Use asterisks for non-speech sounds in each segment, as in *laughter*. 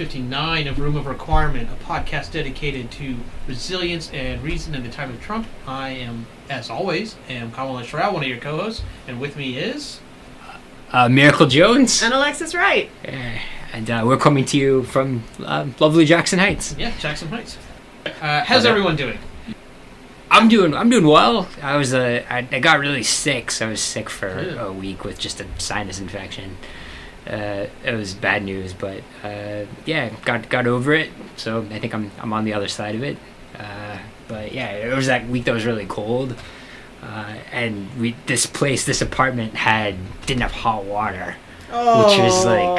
episode 59 of Room of Requirement, a podcast dedicated to resilience and reason in the time of Trump. I am, as always, am Kamala Shroud, one of your co-hosts, and with me is... Uh, Miracle Jones. And Alexis Wright. Uh, and uh, we're coming to you from uh, lovely Jackson Heights. Yeah, Jackson Heights. Uh, how's Okay. everyone doing? I'm doing I'm doing well. I was uh, I, I got really sick, so I was sick for Yeah. a week with just a sinus infection. Uh, it was bad news, but uh, yeah, got got over it. So I think I'm I'm on the other side of it. Uh, but yeah, it was that week that was really cold, uh, and we this place this apartment had didn't have hot water. Which was, like,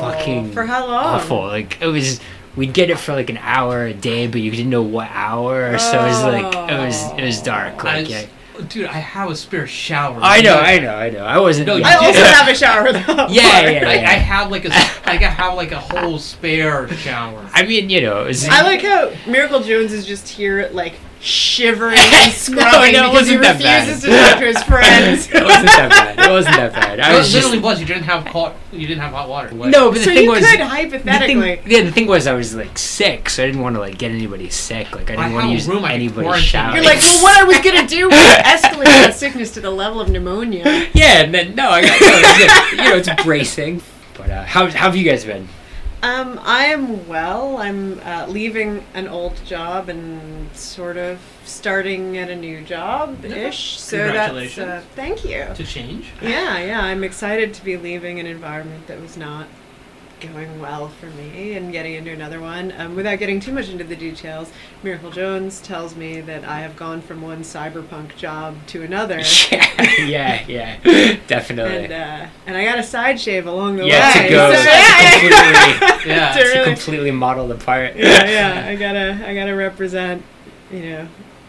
fucking Oh. For how long? awful. Like it was, we'd get it for like an hour a day, but you didn't know what hour. So it was like it was it was dark. I Like was- yeah. Dude, I have a spare shower. I know, I know, I know. I wasn't. No, yeah. I also have a shower though. Yeah, yeah, I, yeah. I have like a, I have like a whole spare shower. *laughs* I mean, you know, it was. I like how Miracle Jones is just here, like shivering and *laughs* scrubbing no, it because he wasn't bad. refuses to talk to his *laughs* friends. it wasn't that bad. It wasn't that bad. I No, it was just. literally was. You didn't have hot. You didn't have hot water. What? No, but the so thing you was. could The thing, yeah, the thing was, I was like sick, so I didn't want to like get anybody sick. Like I I didn't want to use room anybody's quarantine. shower. You're like, well, what I was gonna do *laughs* was escalate that sickness to the level of pneumonia. Yeah, and then no, I got no, you know, it's bracing. But uh, how, how have you guys been? Um, I am well. I'm uh, leaving an old job and sort of starting at a new job ish. So that's Congratulations. uh, thank you. To change. Yeah, yeah. I'm excited to be leaving an environment that was not going well for me and getting into another one. Um, without getting too much into the details, Miracle Jones tells me that I have gone from one cyberpunk job to another. *laughs* yeah, *laughs* yeah, yeah, definitely. And uh, and I got a side shave along the yeah, way. to go so- to yeah, completely, *laughs* Yeah, to to really- completely model the part. yeah, yeah. I gotta, I gotta represent, you know,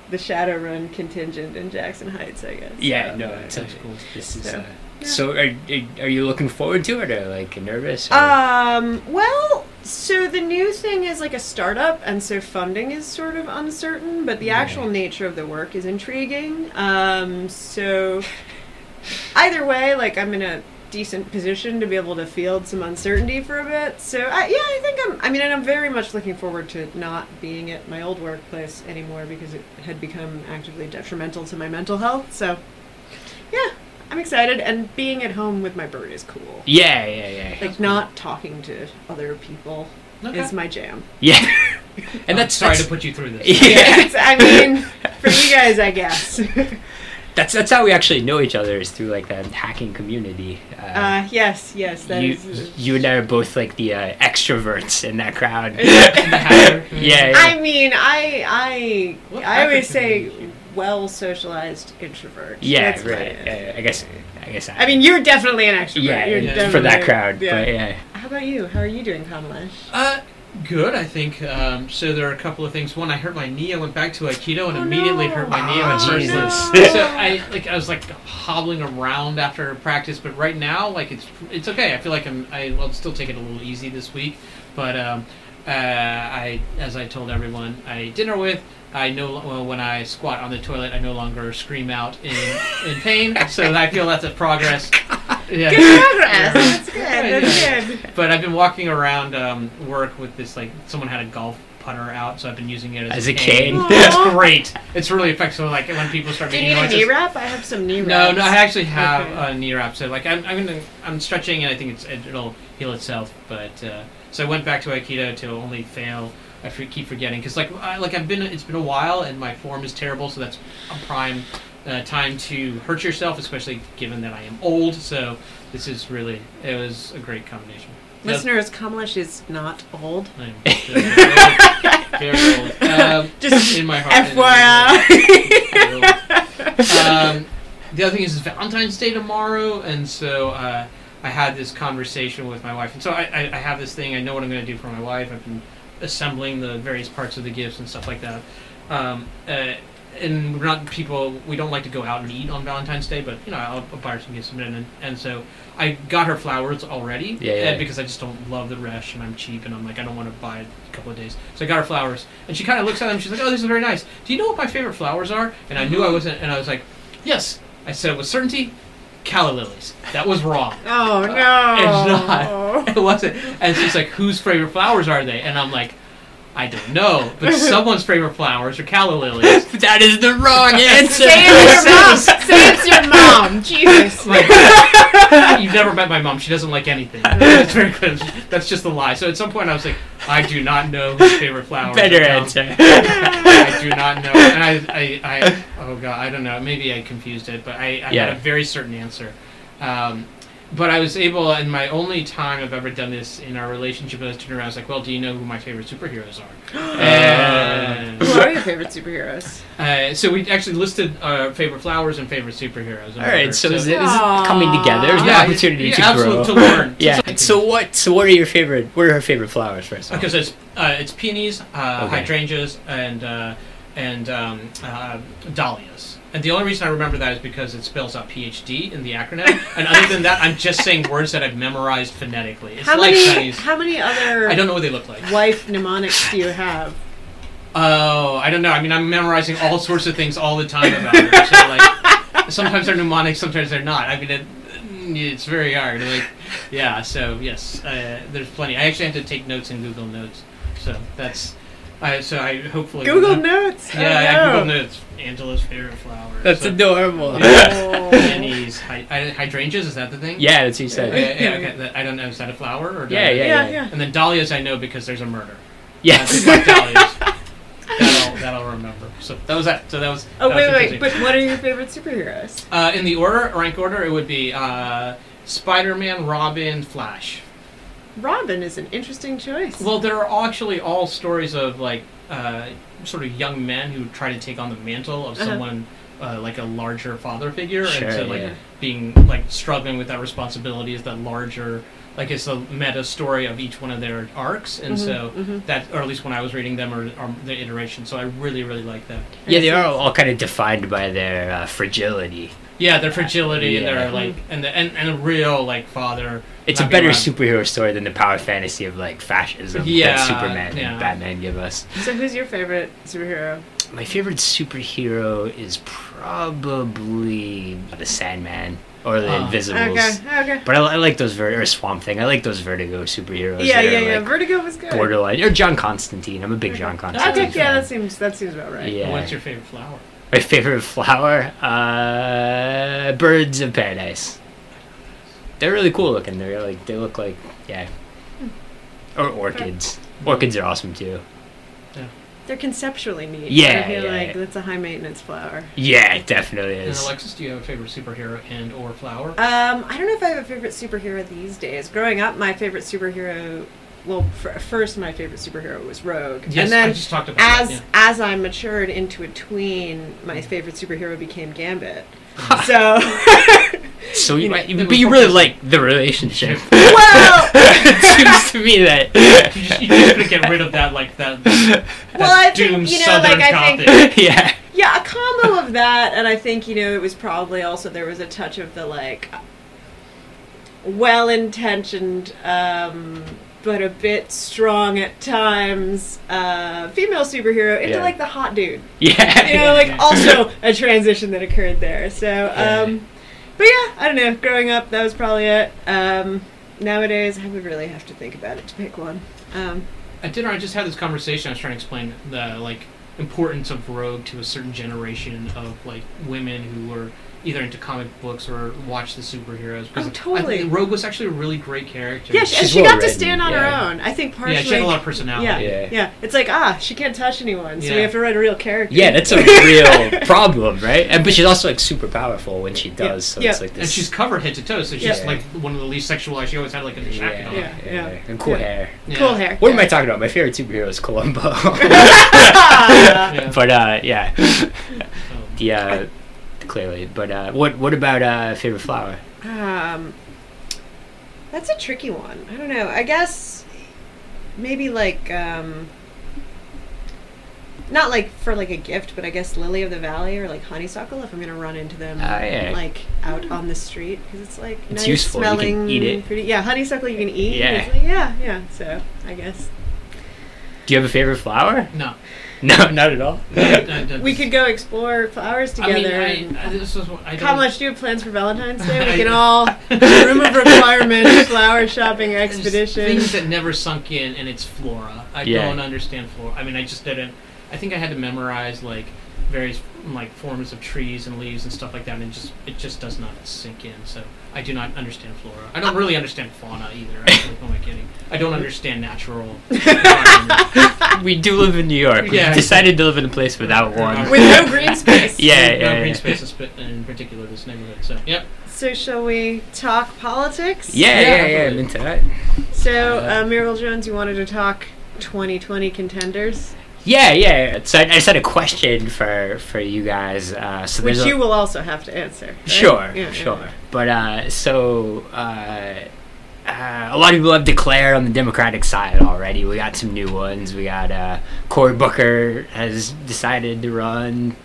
the Shadowrun contingent in Jackson Heights. I guess. Yeah, So, no, uh, it's Sounds cool. This is. So, Uh, yeah. So, are, are are you looking forward to it, or like nervous? Or? Um. Well, so the new thing is like a startup, and so funding is sort of uncertain, but the Yeah. actual nature of the work is intriguing. Um. So either way, like I'm in a decent position to be able to field some uncertainty for a bit. So I, yeah, I think I'm. I mean, and I'm very much looking forward to not being at my old workplace anymore because it had become actively detrimental to my mental health. So yeah, I'm excited, and being at home with my bird is cool. yeah, yeah, yeah, Like not talking to other people Okay. is my jam. yeah. and *laughs* and that's that's sorry that's, to put you through this. Yeah. It's- I mean, for you guys, I guess. *laughs* that's that's how we actually know each other is through like that hacking community. Uh, Uh, yes, yes, that you is. you and I are both like the uh, extroverts in that crowd. *laughs* The hacker. yeah, yeah. I mean, I, I, What I always say community? Well socialized introvert. yeah, That's right. my- Yeah, I guess I guess I I mean, you're definitely an extrovert. yeah, you're yeah, for that crowd. Yeah. But yeah. How about you? How are you doing, Kamalesh? Uh, good. I think. Um, so there are a couple of things. One, I hurt my knee. I went back to Aikido and Oh, immediately no. hurt my knee. Oh, I Jesus. line. *laughs* So I like I was like hobbling around after practice, but right now like it's it's okay. I feel like I'm I will still take it a little easy this week, but um, uh, I as I told everyone I ate dinner with. I no well when I squat on the toilet, I no longer scream out in in pain. So I feel that's a progress. Yeah. Good progress. That's good. Yeah, That's yeah. good. But I've been walking around um, work with this like someone had a golf putter out, so I've been using it as, As a cane. Aw. *laughs* it's great. It's really effective. So like when people start Do you making need a knee wrap? I have some knee wrap. no, no, I actually have Okay. a knee wrap. So like I'm, I'm gonna, I'm stretching, and I think it's it, it'll heal itself. But uh, so I went back to Aikido to only fail. I keep forgetting because like I, like I've been, it's been a while, and my form is terrible. So that's a prime uh, time to hurt yourself, especially given that I am old. So this is really, it was a great combination. Listeners, Kamalesh is not old. I am very. Very old. *laughs* Um, Just in my heart. FYI. um, the other thing is it's Valentine's Day tomorrow, and so uh, I had this conversation with my wife, and so I, I, I have this thing. I know what I'm going to do for my wife. I've been assembling the various parts of the gifts and stuff like that. Um, uh, and we're not people. We don't like to go out and eat on Valentine's Day, but you know, I'll, I'll buy her some gifts and, and so I got her flowers already. Yeah, yeah. uh, because I just don't love the rush, and I'm cheap, and I'm like, I don't want to buy it a couple of days. So I got her flowers, and she kind of looks at them. She's like, "Oh, this is very nice. Do you know what my favorite flowers are?" And I knew I wasn't, and I was like, "Yes." I said with certainty, calla lilies. That was wrong. *laughs* Oh no! It's not. *laughs* It wasn't. And she's like, whose favorite flowers are they? And I'm like, I don't know, but *laughs* someone's favorite flowers are calla lilies. *laughs* that is the wrong *laughs* answer. Say it's your mom. Say it's your mom. Jesus. Like, you've never met my mom. She doesn't like anything. That's very clear. That's just a lie. So at some point I was like, I do not know whose favorite flowers. Better are answer. I do not know. And I, I, I, oh god, I don't know. Maybe I confused it, but I, I Yeah. had a very certain answer. Um, but I was able, in my only time I've ever done this in our relationship, I was turning around. I was like, "Well, do you know who my favorite superheroes are?" and *gasps* Who are your favorite superheroes? uh, so we actually listed uh, favorite flowers and favorite superheroes. in All right, order. so is it is Aw. coming together? There's Yeah, an opportunity yeah, to absolutely, grow. to learn. *laughs* Yeah. So- So what? So what are your favorite? What are her favorite flowers? First of all? because it's uh, it's peonies, uh, Okay. hydrangeas, and uh, and um, uh, dahlias. And the only reason I remember that is because it spells out PhD in the acronym. and other than that, I'm just saying words that I've memorized phonetically. It's How like many? Chinese. How many other I don't know what they look like. wife mnemonics do you have? Oh, I don't know. I mean, I'm memorizing all sorts of things all the time about her. So like, sometimes they're mnemonic, sometimes they're not. I mean, it, it's very hard. Like, yeah. So yes, uh, there's plenty. I actually had to take notes in Google Notes. So that's. I so I hopefully Google Notes. Yeah, oh, I. Google Notes. Angela's favorite flower. That's so, adorable. Oh. Peonies, hy- hy- hydrangeas. Is that the thing? Yeah, that's what you Yeah, said. yeah, yeah, okay. I don't know. Is that a flower or? Yeah, I- yeah, Yeah, yeah. And then dahlias, I know because there's a murder. Yes. That's dahlias. That'll, that'll remember. So that was that. So that was. Oh that wait, was wait. But what are your favorite superheroes? Uh, in the order, rank order, it would be uh, Spider-Man, Robin, Flash. Robin is an interesting choice. Well, there are actually all stories of like uh, sort of young men who try to take on the mantle of Uh-huh. someone uh, like a larger father figure, Sure, and so like yeah. being like struggling with that responsibility is that larger. Like it's the meta story of each one of their arcs, and Mhm, so mhm. that, or at least when I was reading them, or, or the iteration. So I really, really like that. Yeah, they are all kind of defined by their uh, fragility. Yeah, their fragility and their like, and the and, and a real like father. It's a better being superhero story than the power fantasy of like fascism Yeah, that Superman yeah. and Batman give us. So who's your favorite superhero? My favorite superhero is probably the Sandman or the Oh. Invisibles. Okay, okay. But I, I like those ver- or Swamp Thing. I like those Vertigo superheroes. Yeah, yeah, are, yeah. like, Vertigo was good. borderline or John Constantine. I'm a big John Constantine. Okay, yeah, fan. that seems that seems about right. Yeah. What's your favorite flower? My favorite flower, uh, birds of paradise. They're really cool looking. They're like they look like yeah, or orchids. Orchids are awesome too. Yeah. They're conceptually neat. Yeah, I feel yeah, like yeah. that's a high maintenance flower. Yeah, it definitely And is. Alexis, do you have a favorite superhero and or flower? Um, I don't know if I have a favorite superhero these days. Growing up, my favorite superhero, well, f- first my favorite superhero was Rogue, yes, and then I just talked about that, as yeah. as I matured into a tween, my favorite superhero became Gambit. so, *laughs* So *laughs* you, You know, might, it but you really like the relationship. *laughs* well, it seems to me that. You just, you just gonna get rid of that like that. that Well, I think, doom you know, southern like, I think- yeah. yeah, a combo of that, and I think you know it was probably also there was a touch of the like well-intentioned. Um, but a bit strong at times, uh, female superhero into Yeah. like the hot dude. *laughs* Yeah. you know, like also *laughs* a transition that occurred there. So, Yeah. um, but yeah, I don't know. Growing up, that was probably it. Um, nowadays, I would really have to think about it to pick one. Um, At dinner, I just had this conversation. I was trying to explain the like importance of Rogue to a certain generation of like women who were either into comic books or watch the superheroes. because Oh, totally. I think Rogue was actually a really great character. yeah, she, and She's she got to stand on yeah. her own. I think partially. yeah, she had a lot of personality. yeah, Yeah. yeah, It's like ah, she can't touch anyone, so Yeah. we have to write a real character. Yeah, that's a real *laughs* problem, right? And but she's also like super powerful when she does. So Yeah. it's like this. And she's covered head to toe, so she's Yeah. like one of the least sexualized. She always had like a jacket on. Yeah, yeah. and cool Yeah. hair. Yeah. cool hair. What am I talking about? My favorite superhero is Columbo. Yeah. *laughs* *laughs* but uh, yeah, So, the uh, clearly. But uh, what what about uh, favorite flower? Um, that's a tricky one. I don't know. I guess maybe like um, not like for like a gift, but I guess lily of the valley or like honeysuckle if I'm gonna run into them Ah, yeah. like out on the street because it's like It's nice useful. You can smelling, eat it. Pretty, yeah, honeysuckle you can eat. Yeah. Like, yeah, yeah. So I guess Do you have a favorite flower? no. No, *laughs* not at all. *laughs* We could go explore flowers I mean, together. I, and- I, this is what I don't. how much do you have plans for Valentine's Day? We can all *laughs* room of requirement flower shopping There's expedition. Things that never sunk in, and it's flora. I Yeah. don't understand flora. I mean, I just didn't. I think I had to memorize like various like forms of trees and leaves and stuff like that, and just it just does not sink in. So I do not understand flora. I don't really understand fauna either. Actually, who am I kidding? I don't understand natural. *laughs* We do live in New York. Yeah. We decided to live in a place without one. With no green *laughs* space. Yeah, yeah, no yeah, green yeah. spaces sp- in particular this neighborhood. So yep. So shall we talk politics? Yeah, Yeah, yeah, yeah. I'm into that. So, Uh, uh, Miracle Jones, you wanted to talk 2020 contenders, Yeah, yeah. So I, just had a question for for you guys. Uh, so which there's a- you will also have to answer. right? Sure, Yeah, sure. yeah. But uh, so uh, uh, a lot of people have declared on the Democratic side already. We got some new ones. We got uh, Cory Booker has decided to run,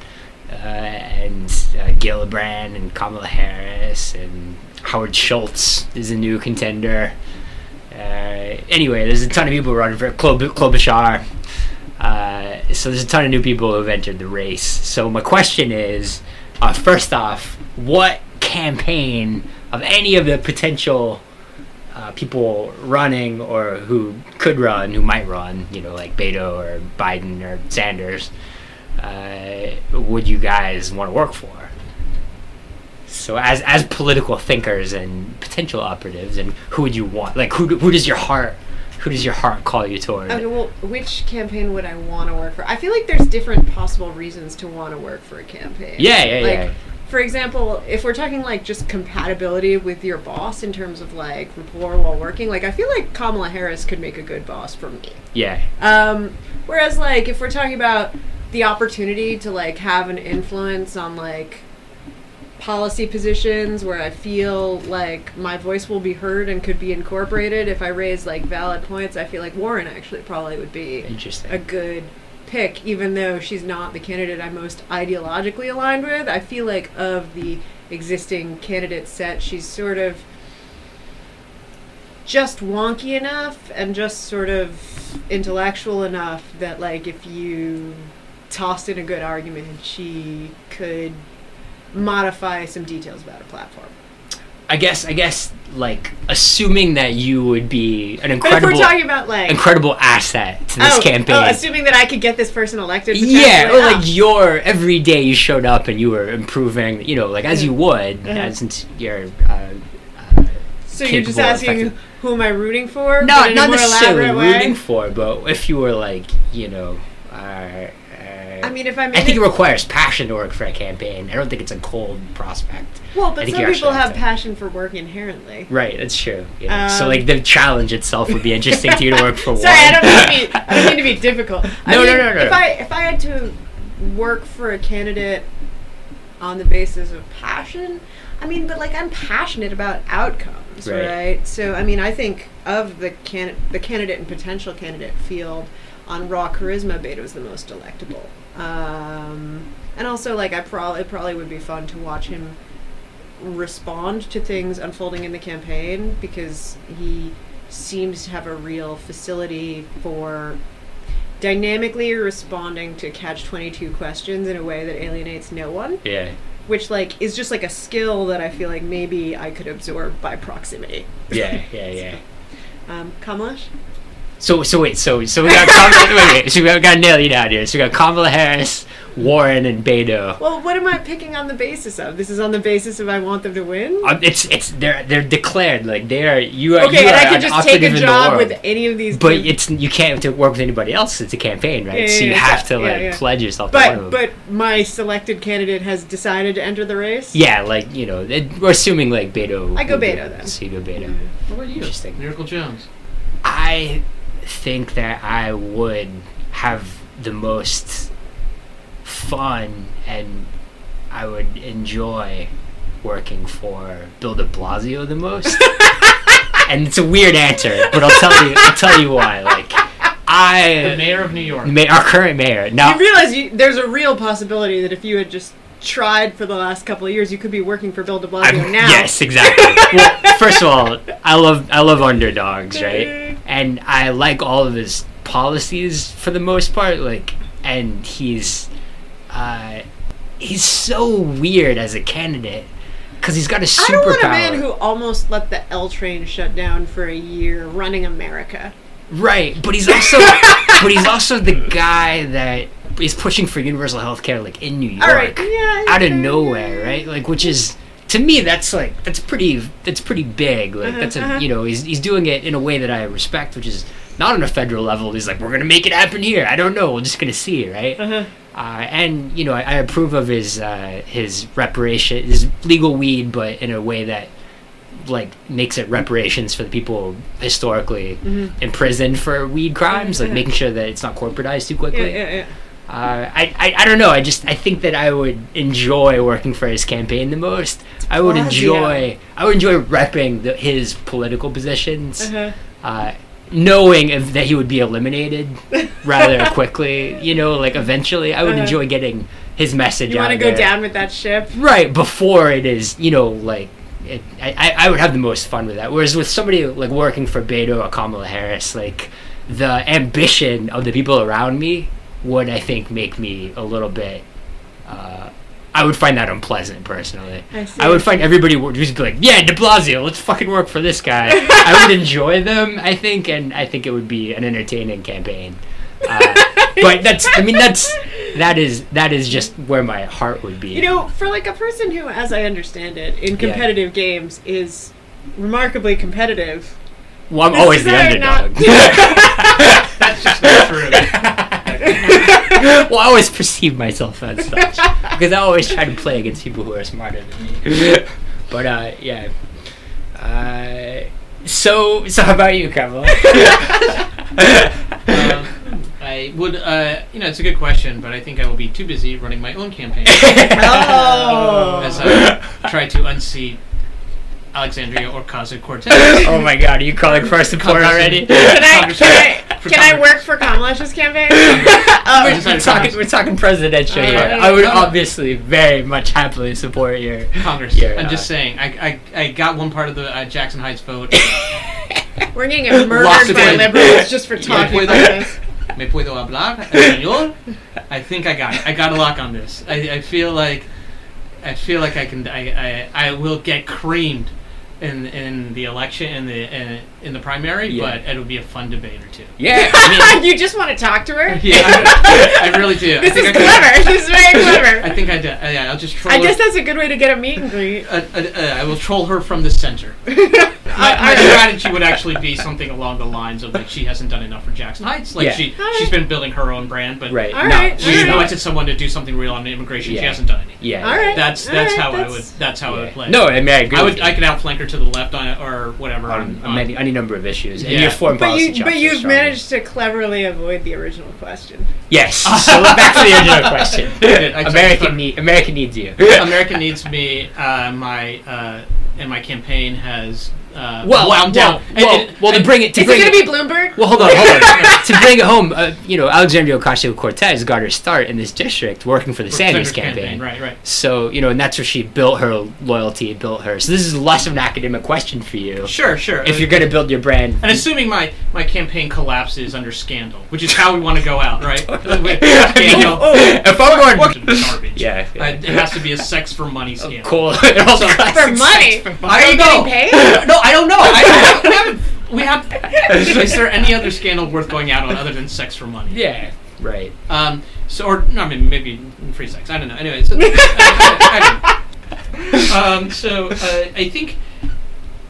uh, and uh, Gillibrand and Kamala Harris and Howard Schultz is a new contender. Uh, anyway, there's a ton of people running for Klob- Klobuchar. Uh, so there's a ton of new people who have entered the race. So my question is, uh, first off, what campaign of any of the potential uh, people running or who could run, who might run, you know, like Beto or Biden or Sanders, uh, would you guys want to work for? So as as political thinkers and potential operatives, and who would you want? Like who who does your heart who does your heart call you toward? Okay, well, which campaign would I want to work for? I feel like there's different possible reasons to want to work for a campaign. Yeah, yeah, like, yeah. For example, if we're talking like just compatibility with your boss in terms of like rapport while working, like I feel like Kamala Harris could make a good boss for me. Yeah, Um, whereas like if we're talking about the opportunity to like have an influence on like policy positions where I feel like my voice will be heard and could be incorporated if I raise like valid points, I feel like Warren actually probably would be interesting. a good pick, even though she's not the candidate I'm most ideologically aligned with. I feel like of the existing candidate set, she's sort of just wonky enough and just sort of intellectual enough that like if you tossed in a good argument, she could modify some details about a platform. I guess I guess like assuming that you would be an But if incredible we're talking about like incredible asset to this oh, campaign. oh, assuming that I could get this person elected, yeah, or like oh. your every day you showed up and you were improving, you know, like as you would, Uh-huh. uh, since you're. Uh, uh, So you're just asking effective. who am I rooting for? but not in a not more necessarily rooting for, but if you were like, you know, uh, I mean, if I'm I think it it- requires passion to work for a campaign. I don't think it's a cold prospect. well, but some people have passion for work inherently. Right, that's true. Yeah. so Um, like the challenge itself would be *laughs* interesting to you to work for. *laughs* Sorry, one. I don't mean to be. *laughs* I don't mean to be difficult. No, no, mean, no, no. If I if I had to work for a candidate on the basis of passion, I mean, but like I'm passionate about outcomes, Right. right? So I mean, I think of the can the candidate and potential candidate field on raw charisma, Beto is the most delectable. Um, and also, like I probably it probably would be fun to watch him respond to things unfolding in the campaign because he seems to have a real facility for dynamically responding to catch 22 questions in a way that alienates no one Yeah. which like is just like a skill that i feel like maybe i could absorb by proximity Yeah, *laughs* yeah, yeah. um Kamalesh So, so wait, so so we got Kamala, wait, wait, so we got, got to nail you down here. So we got Kamala Harris, Warren, and Beto. well what am i picking on the basis of this is on the basis of i want them to win Um, it's it's they're they're declared like they are you are okay you and are i could just take a job with any of these But two- it's you can't to work with anybody else. It's a campaign, right? Yeah, so you yeah, have to yeah, like yeah. pledge yourself to one but but my selected candidate has decided to enter the race yeah, like you know, it, we're assuming like Beto. I go Beto, then. So you go Beto. What about you? Interesting. Miracle Jones. I think that I would have the most fun and I would enjoy working for Bill de Blasio the most. *laughs* and it's a weird answer, but I'll tell you I'll tell you why. Like I The mayor of New York. ma- our current mayor. Now you realize you, there's a real possibility that if you had just tried for the last couple of years, you could be working for Bill De Blasio I'm- now. Yes, exactly. well, first of all, I love I love underdogs, right? And I like all of his policies for the most part. Like and he's uh, he's so weird as a candidate because he's got a I don't want a man who almost let the L train shut down for a year running America. Right, but he's also but he's also the guy that is pushing for universal health care like in New York. Right, yeah, out of nowhere, right? Like which is to me that's like that's pretty that's pretty big. Like Uh-huh, that's a uh-huh. you know, he's he's doing it in a way that I respect, which is not on a federal level. He's like, We're gonna make it happen here. I don't know, we're just gonna see, right? Uh-huh. Uh, and you know, I, I approve of his uh, his reparation, his legal weed, but in a way that like makes it reparations for the people historically Mhm. imprisoned for weed crimes, like Yeah. making sure that it's not corporatized too quickly. Yeah, quickly. yeah, yeah. Uh, I, I I don't know. I just I think that I would enjoy working for his campaign the most. I would enjoy I would enjoy repping the, his political positions, Uh-huh. uh, knowing if, that he would be eliminated *laughs* rather quickly. You know, like eventually, I would Uh-huh. enjoy getting his message You want to there. go down with that ship? right before it is. You know, like. It, I, I- I would have the most fun with that. Whereas with somebody like working for Beto or Kamala Harris, like the ambition of the people around me would I think make me a little bit. Uh, I would find that unpleasant personally. I see. I would find everybody would just be like, "Yeah, De Blasio, let's fucking work for this guy." I would enjoy them, I think, and I think it would be an entertaining campaign. Uh, *laughs* but that's, I mean, that's that is that is just where my heart would be. You know, for like a person who, as I understand it, in competitive games is remarkably competitive. well, I'm always is the not- underdog. *laughs* *laughs* That's just not true. *laughs* well, I always perceive myself as such because I always try to play against people who are smarter than me. but uh, yeah. Uh, so, so how about you, Kamala? *laughs* um, *laughs* I would, uh, you know, it's a good question, but I think I will be too busy running my own campaign Oh. as I try to unseat Alexandria Ocasio Cortez. *coughs* oh my God, are you calling for our support already? Can I, can I, can I work for Kamala's campaign? *laughs* I We're, just *laughs* oh, had we're talking, convers- we're talking presidential Uh, here. no, no, I would no, no. obviously very much happily support your. Congress. Yeah, I'm uh, just saying. I, I, I got one part of the uh, Jackson Heights vote. *laughs* we're gonna murdered by it. liberals just for talking about this. Me puedo hablar español? I think I got it. I got a lock on this. I, I feel like I feel like I can. I, I, I will get creamed in in the election in the in, in the primary, Yeah. but it'll be a fun debate or two. Yeah, I mean, *laughs* you just want to talk to her? Yeah, I, I really do. This think is I can- clever. This is very clever. I think I do. Uh, yeah, I'll just troll I her. guess that's a good way to get a meet and greet. uh, uh, uh, I will troll her from the center. *laughs* My, my strategy would actually be something along the lines of like she hasn't done enough for Jackson Heights. Like Yeah. she Alright. she's been building her own brand, but right. All no, right, she's she's alright. not. wanted someone to do something real on immigration. Yeah. She hasn't done any. Yeah. All right. That's all that's right, how I would that's- that's how I would play. No, I mean, I agree. I with would you. I could outflank her to the left on it or whatever. on, on, on many, any number of issues. And Yeah. your foreign But policy you, chops but are you've stronger. managed to cleverly avoid the original question. Yes. *laughs* So back to the original question. Good. *laughs* I tried to American need America needs you. America needs me. Uh, my uh, and my campaign has uh, Well, wound well, down. well, And- and- well, to bring it to Is it going to be Bloomberg? well, hold on, hold on. *laughs* to bring it home, uh, you know, Alexandria Ocasio Cortez got her start in this district working for the for Sanders Sanders campaign. Right, right. So you know, and that's where she built her loyalty, built her. So this is less of an academic question for you. Sure, sure. If you're going to build your brand, And assuming my, my campaign collapses under scandal, which is how we want to go out, right? *laughs* With I *laughs* if I'm going, What- garbage. yeah, Uh, it has to be a sex for money scandal. cool. It all So- classic For money? sex for I Are you don't know. getting paid? No, I don't know. I, I, *laughs* we haven't. We have. *laughs* Is there any other scandal worth going out on other than sex for money? Yeah, right. Um. So, or no, I mean, maybe free sex. I don't know. Anyway, so, I, *laughs* I don't um. So, uh, I think,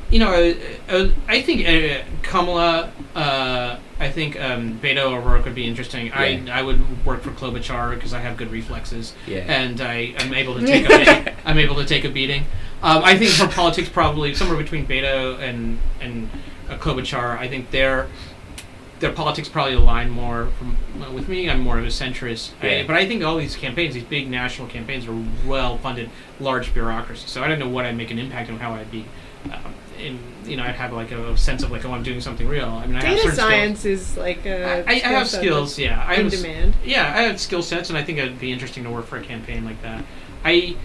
you know, uh, uh, I think uh, Kamala. Uh, I think um, Beto O'Rourke would be interesting. I Yeah. I would work for Klobuchar because I have good reflexes Yeah. and I am able to take a I'm able to take a beating. Um, I think her politics probably somewhere between Beto and and uh, Klobuchar. I think their their politics probably align more from, uh, with me. I'm more of a centrist, I- but I think all these campaigns, these big national campaigns, are well funded, large bureaucracies. So I don't know what I'd make an impact on how I'd be. Um, in, you know, I'd have like a sense of like, oh, I'm doing something real. I mean, I have Data certain skills. science is like a. I, I have set skills, yeah. I that's in was, demand. yeah, I have skill sets, and I think it'd be interesting to work for a campaign like that. I,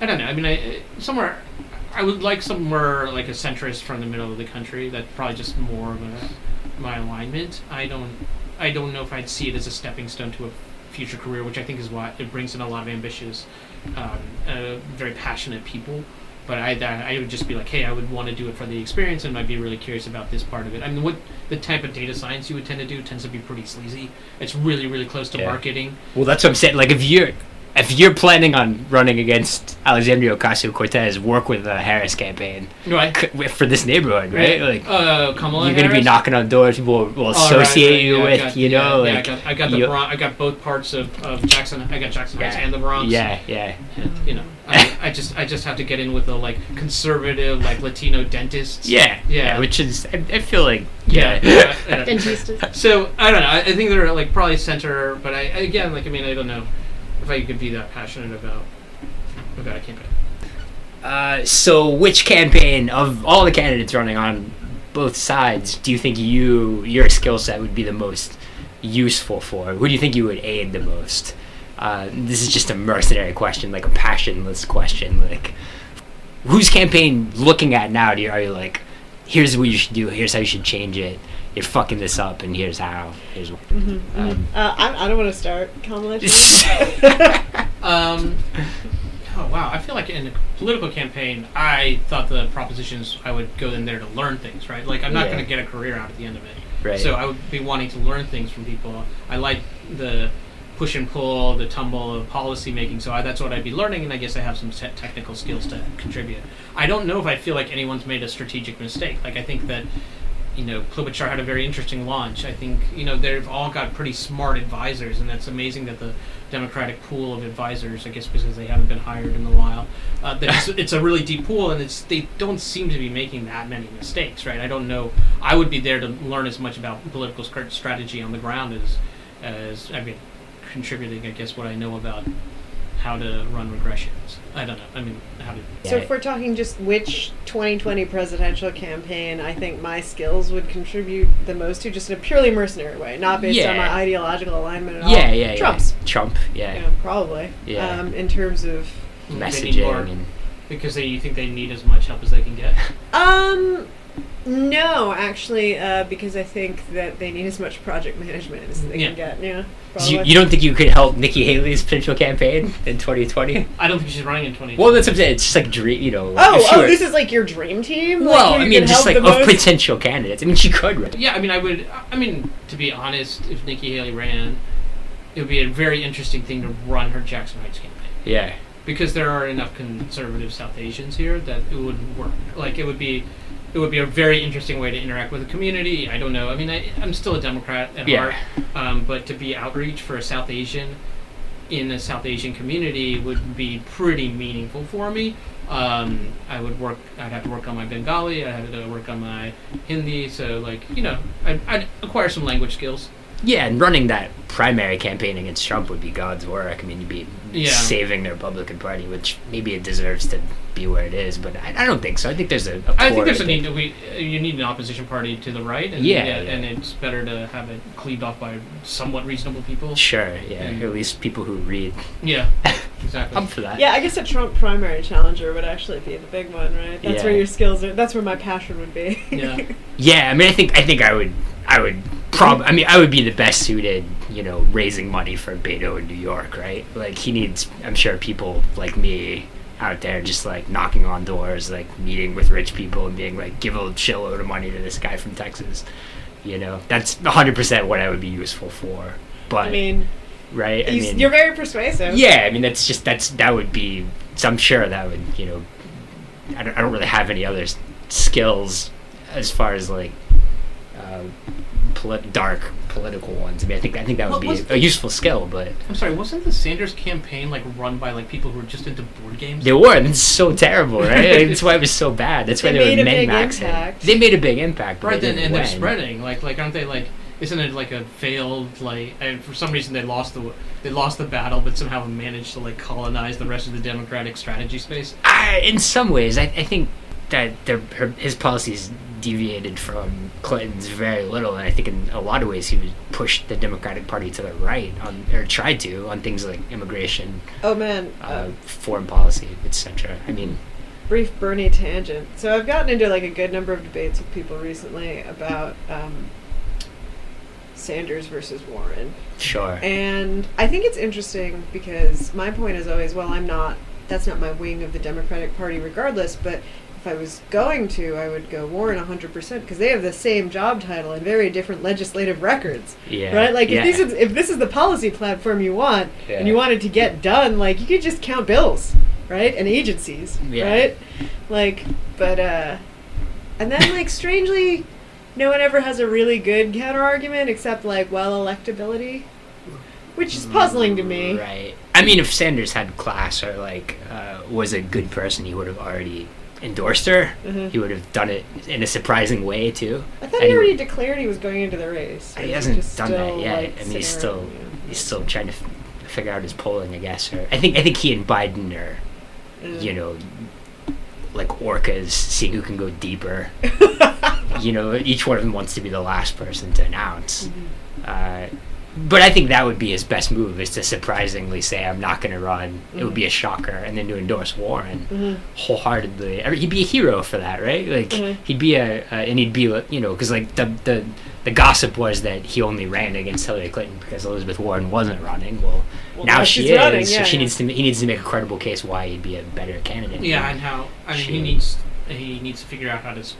I don't know. I mean, I somewhere, I would like somewhere like a centrist from the middle of the country. That's probably just more of a my alignment. I don't, I don't know if I'd see it as a stepping stone to a future career, which I think is why it brings in a lot of ambitious, um, uh, very passionate people. But I, I I would just be like, hey, I would want to do it for the experience, and I'd be really curious about this part of it. I mean, what the type of data science you would tend to do tends to be pretty sleazy. It's really, really close to Yeah. marketing. Well, that's what I'm saying. Like, if you're if you're planning on running against Alexandria Ocasio Cortez, work with the Harris campaign Right? c- for this neighborhood, right? Like, uh, Kamala you're gonna be knocking on doors people will, will Oh, right, associate right, you yeah, with, got- you know, yeah, like I got, I got the you- Bron- I got both parts of, of Jackson. I got Jackson Heights Yeah. and the Bronx. yeah, yeah. And, you know, I, I just I just have to get in with the like conservative like Latino dentists. Yeah, Yeah. which is I, I feel like Yeah. yeah, yeah, yeah. *laughs* So I don't know. I, I think they're like probably center, but I again like I mean I don't know if I could be that passionate about about a campaign. Uh, so, which campaign of all the candidates running on both sides do you think you your skill set would be the most useful for? Who do you think you would aid the most? Uh, this is just a mercenary question, like a passionless question. Like, whose campaign looking at now? Do you, are you like, here's what you should do. Here's how you should change it. You're fucking this up, and here's how. Here's Mhm, mhm. Um, uh, I, I don't want to start. Kamala. *laughs* *laughs* Um, oh wow, I feel like in a political campaign, I thought the propositions I would go in there to learn things, right? Like I'm not Yeah. going to get a career out at the end of it. right. So I would be wanting to learn things from people. I like the push and pull, the tumble of policy making. So I, that's what I'd be learning, and I guess I have some te- technical skills to contribute. I don't know if I feel like anyone's made a strategic mistake. Like I think that you know Klobuchar had a very interesting launch. I think you know they've all got pretty smart advisors, and that's amazing that the Democratic pool of advisors, I guess because they haven't been hired in a while, uh, that it's, it's a really deep pool, and it's they don't seem to be making that many mistakes, right? I don't know. I would be there to learn as much about political strategy on the ground as as I mean contributing, I guess, what I know about how to run regressions. I don't know. I mean, how to. So if we're talking just which 2020 presidential campaign, I think my skills would contribute the most to, just in a purely mercenary way, not based on my ideological alignment at all. yeah, yeah, yeah. Trump's. Trump, yeah. Yeah, probably. Yeah. Um, in terms of, Messaging more because they you think they need as much help as they can get. um, no, actually, uh, because I think that they need as much project management as they Yeah. can get. Yeah, So you, you don't think you could help Nikki Haley's potential campaign in 2020? *laughs* I don't think she's running in 20. well, that's what I'm saying. It's just like dream, you know. Oh, if oh, were- this is like your dream team. Well, who I mean, just like of most? potential candidates. I mean, she could. Run. Yeah, I mean, I would. I mean, to be honest, if Nikki Haley ran, it would be a very interesting thing to run her Jackson Heights campaign Yeah, because there are enough conservative South Asians here that it would work. Like it would be, it would be a very interesting way to interact with the community. I don't know. I mean, I, I'm still a Democrat at Yeah. heart, um, but to be outreach for a South Asian in a South Asian community would be pretty meaningful for me. Um, I would work. I'd have to work on my Bengali. I'd have to work on my Hindi. So, like, you know, I'd, I'd acquire some language skills. yeah, and running that primary campaign against Trump would be God's work. I mean, you'd be Yeah. saving the Republican Party, which maybe it deserves to be where it is, but I, I don't think so. I think there's a. a I think there's a need. To, we uh, you need an opposition party to the right, and Yeah, yeah. and it's better to have it cleaved off by somewhat reasonable people. Sure, yeah, And- at least people who read. Yeah, *laughs* exactly. I'm for that. Yeah, I guess a Trump primary challenger would actually be the big one, right? That's Yeah. where your skills are. That's where my passion would be. Yeah. *laughs* Yeah, I mean, I think I think I would I would prob I mean I would be the best suited, you know, raising money for Beto in New York, right? Like he needs, I'm sure, people like me out there just like knocking on doors, like meeting with rich people and being like, give a shitload of money to this guy from Texas. You know, that's 100 percent what I would be useful for. But I mean, right, I you, mean, you're very persuasive. yeah, I mean that's just that's that would be. So I'm sure that would you know, I don't, I don't really have any other skills as far as like uh, polit- dark political ones. I mean, I think I think that would What be a, a useful skill, but I'm sorry. Wasn't the Sanders campaign like run by like people who were just into board games? they were. And it's so terrible, right? *laughs* That's why it was so bad. That's why They they, made were a big min maxing. impact. They made a big impact, but right they then, didn't and they're spreading. Like, like aren't they like? Isn't it like a failed like? And for some reason, they lost the they lost the battle, but somehow managed to like colonize the rest of the Democratic strategy space. I, in some ways, I, I think that their, her, his policies deviated from Clinton's very little, and I think in a lot of ways he was pushed the Democratic Party to the right on, or tried to, on things like immigration, Oh man, uh, uh, foreign policy, etc. I mean, brief Bernie tangent. So I've gotten into like a good number of debates with people recently about um, Sanders versus Warren. Sure. And I think it's interesting because my point is always, well, I'm not, that's not my wing of the Democratic Party regardless, but if I was going to, I would go Warren 100% because they have the same job title and very different legislative records. yeah. Right? Like, yeah. if, this is, if this is the policy platform you want Yeah. and you want it to get done, like, you could just count bills, right? And agencies, Yeah. right? Like, but, uh, and then, like, strangely, no one ever has a really good counter argument except, like, well, electability, which is puzzling to me. Right. I mean, if Sanders had class or like uh, was a good person, he would have already endorsed her. Mhm. He would have done it in a surprising way too. I thought And he already declared he was going into the race. He hasn't done that yet. like, I mean, he's still around, he's still trying to f- figure out his polling, I guess. Or I think I think he and Biden are, yeah. you know, like orcas, seeing who can go deeper. *laughs* you know, each one of them wants to be the last person to announce. Uh, but I think that would be his best move is to surprisingly say, I'm not going to run. It would be a shocker. And then to endorse Warren Mhm. wholeheartedly. I mean, he'd be a hero for that, right? Like, Mhm. he'd be a, uh, and he'd be, like, you know, because, like, the, the, the gossip was that he only ran against Hillary Clinton because Elizabeth Warren wasn't running. Well, Well, now now she is. running, so yeah, she yeah. needs to, he needs to make a credible case why he'd be a better candidate. Yeah, and how I mean he needs he needs to figure out how to s-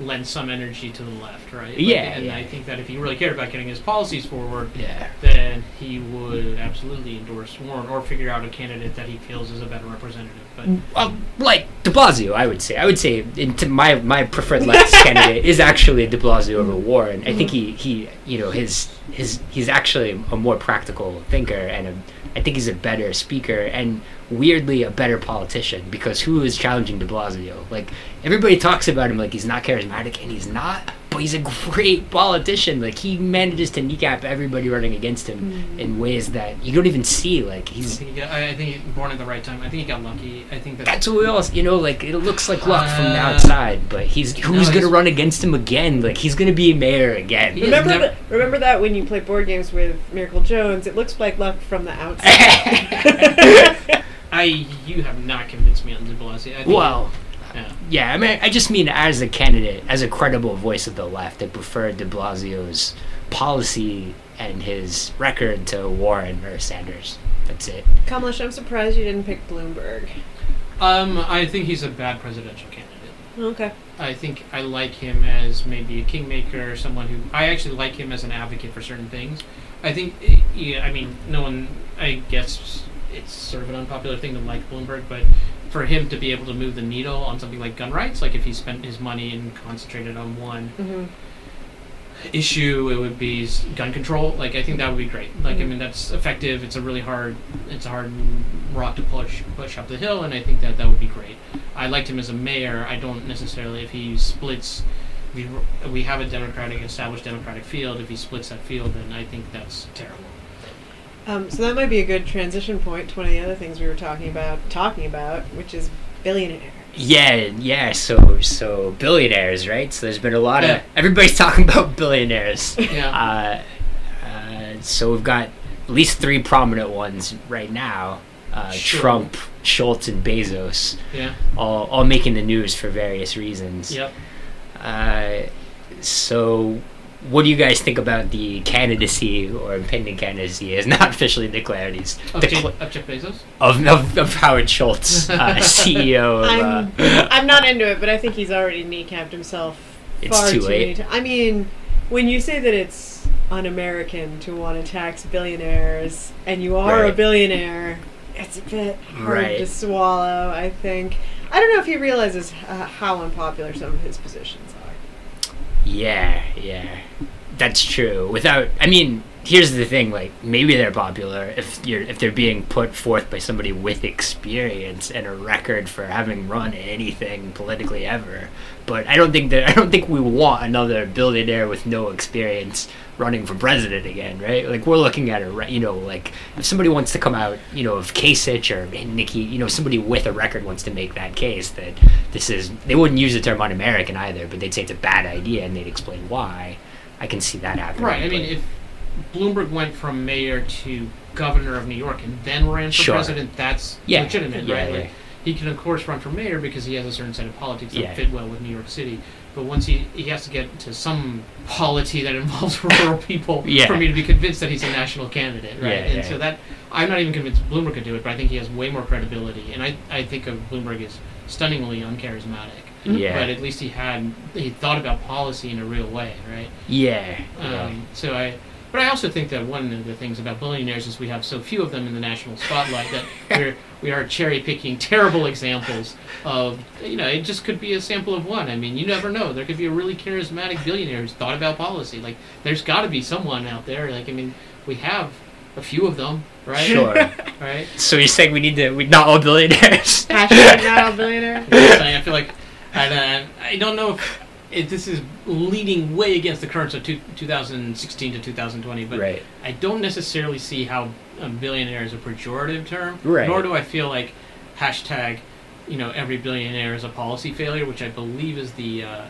lend some energy to the left, right? Like, Yeah, and yeah. I think that if he really cared about getting his policies forward, Yeah. then he would absolutely endorse Warren or figure out a candidate that he feels is a better representative. But Uh, like De Blasio, I would say. I would say my my preferred left *laughs* candidate is actually De Blasio over Warren. I think he, he you know his his he's actually a more practical thinker and a, I think he's a better speaker and weirdly a better politician because who is challenging De Blasio? Like everybody talks about him like he's not charismatic and he's not, but he's a great politician. Like he manages to kneecap everybody running against him in ways that you don't even see. Like I he's think he got, I I think he's born at the right time. I think he got lucky. I think that that's what we all, you know, like it looks like luck from the Uh, outside, but he's no, who's gonna he's- run against him again? Like he's gonna be mayor again. Remember never- that? Remember that when you play board games with Miracle Jones, it looks like luck from the *laughs* outside. *laughs* I you have not convinced me on De Blasio. Well, yeah. yeah, I mean, I just mean as a candidate, as a credible voice of the left, I prefer De Blasio's policy and his record to Warren or Sanders. That's it. Kamlesh, I'm surprised you didn't pick Bloomberg. Um, I think he's a bad presidential candidate. Okay. I think I like him as maybe a kingmaker, someone who I actually like him as an advocate for certain things. I think, yeah, I mean, no one, I guess it's sort of an unpopular thing to like Bloomberg, but for him to be able to move the needle on something like gun rights, like if he spent his money and concentrated on one hmm issue, it would be gun control. Like I think that would be great. Like I Mhm. mean, that's effective. It's a really hard, it's a hard rock to push push up the hill, and I think that that would be great. I liked him as a mayor. I don't necessarily if he splits. We, we have a democratic established democratic field. If he splits that field, then I think that's terrible. Um, so that might be a good transition point to one of the other things we were talking about, talking about, which is billionaire. Yeah, yeah. So, so billionaires, right? So there's been a lot Yeah. of everybody's *laughs* talking about billionaires. Yeah. Uh, uh, so we've got at least three prominent ones right now: uh, Sure. Trump, Schultz, and Bezos, yeah. all all making the news for various reasons. Yep. Uh, so, what do you guys think about the candidacy or impending candidacy? Is not officially declared. He's Of, decla- Jeff, of Jeff Bezos. of, of, of Howard Schultz, uh, *laughs* CEO of. I'm, uh, I'm not into it, but I think he's already kneecapped himself It's far too too late. many. I mean, when you say that it's un-American to want to tax billionaires, and you are a billionaire, it's a bit hard Right. to swallow. I think. I don't know if he realizes uh, how unpopular some of his positions are. Yeah, yeah, that's true. Without, I mean, here's the thing: like, maybe they're popular if you're if they're being put forth by somebody with experience and a record for having run anything politically ever. But I don't think that I don't think we want another billionaire with no experience running for president again, right? Like, we're looking at a, re- you know, like if somebody wants to come out, you know, if Kasich or Nikki, you know, somebody with a record wants to make that case that this is, they wouldn't use the term un-American either, but they'd say it's a bad idea and they'd explain why. I can see that happening. Right. I mean, if Bloomberg went from mayor to governor of New York and then ran for Sure. president, that's Yeah, legitimate, yeah, right? yeah. Like, he can, of course, run for mayor because he has a certain set of politics that fit well with New York City. But once he he has to get to some polity that *laughs* involves rural people Yeah. for me to be convinced that he's a national candidate, right? Yeah, and yeah. so that I'm not even convinced Bloomberg could do it, but I think he has way more credibility, and I I think of Bloomberg as stunningly uncharismatic. Yeah. But at least he had he thought about policy in a real way, right? Yeah. yeah. Um, so I, but I also think that one of the things about billionaires is we have so few of them in the national spotlight that we're we are cherry picking terrible examples of you know it just could be a sample of one. I mean you never know. There could be a really charismatic billionaire who's thought about policy. Like there's got to be someone out there. Like I mean we have a few of them, right? Sure. Right. so you're saying we need to We're not all billionaires? Hashtag not a billionaire. So I feel like I, uh, I don't know if. It, this is leaning way against the currents of two, 2016 to 2020, but right. I don't necessarily see how a billionaire is a pejorative term. Right. Nor do I feel like hashtag, you know, every billionaire is a policy failure, which I believe is the uh,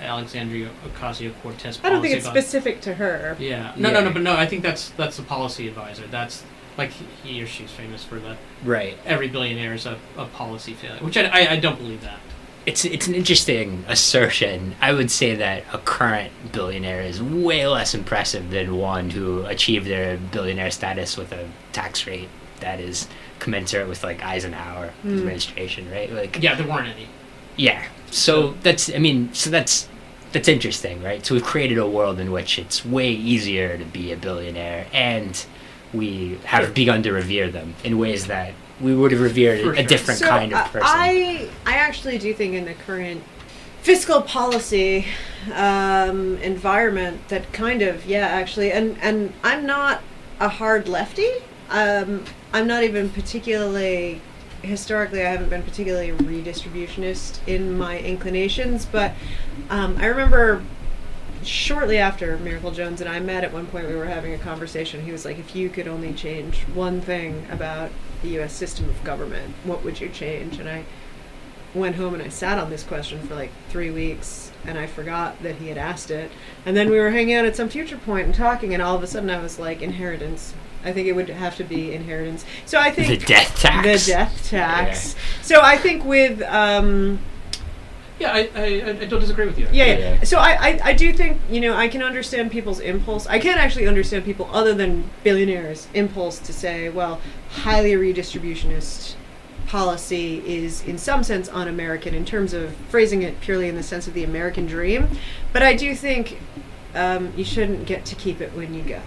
Alexandria Ocasio Cortez. I don't think it's specific to her. Yeah. No, no, Yeah. no, but no. I think that's that's a policy advisor. That's like he or she's famous for the Right. every billionaire is a, a policy failure, which I, I, I don't believe that. It's it's an interesting assertion. I would say that a current billionaire is way less impressive than one who achieved their billionaire status with a tax rate that is commensurate with like Eisenhower Hmm. administration, right? Like Yeah, there weren't any. Yeah. So that's I mean, so that's that's interesting, right? So we've created a world in which it's way easier to be a billionaire and we have begun to revere them in ways that we would have revered For a different So, kind of uh, person. I I actually do think in the current fiscal policy um, environment that kind of yeah actually and and I'm not a hard lefty. Um, I'm not even particularly historically I haven't been particularly redistributionist in my inclinations, but um, I remember shortly after Miracle Jones and I met at one point we were having a conversation he was like if you could only change one thing about the US system of government what would you change? And I went home and I sat on this question for like 3 weeks and I forgot that he had asked it. And then we were hanging out at some future point and talking and all of a sudden I was like inheritance. I think it would have to be inheritance. So I think the death tax. the death tax. So I think with um Yeah, I, I, I don't disagree with you. yeah, yeah. Yeah. So I, I, I do think, you know, I can understand people's impulse. I can't actually understand people other than billionaires' impulse to say, well, highly redistributionist policy is in some sense un-American in terms of phrasing it purely in the sense of the American dream. But I do think um, you shouldn't get to keep it when you go.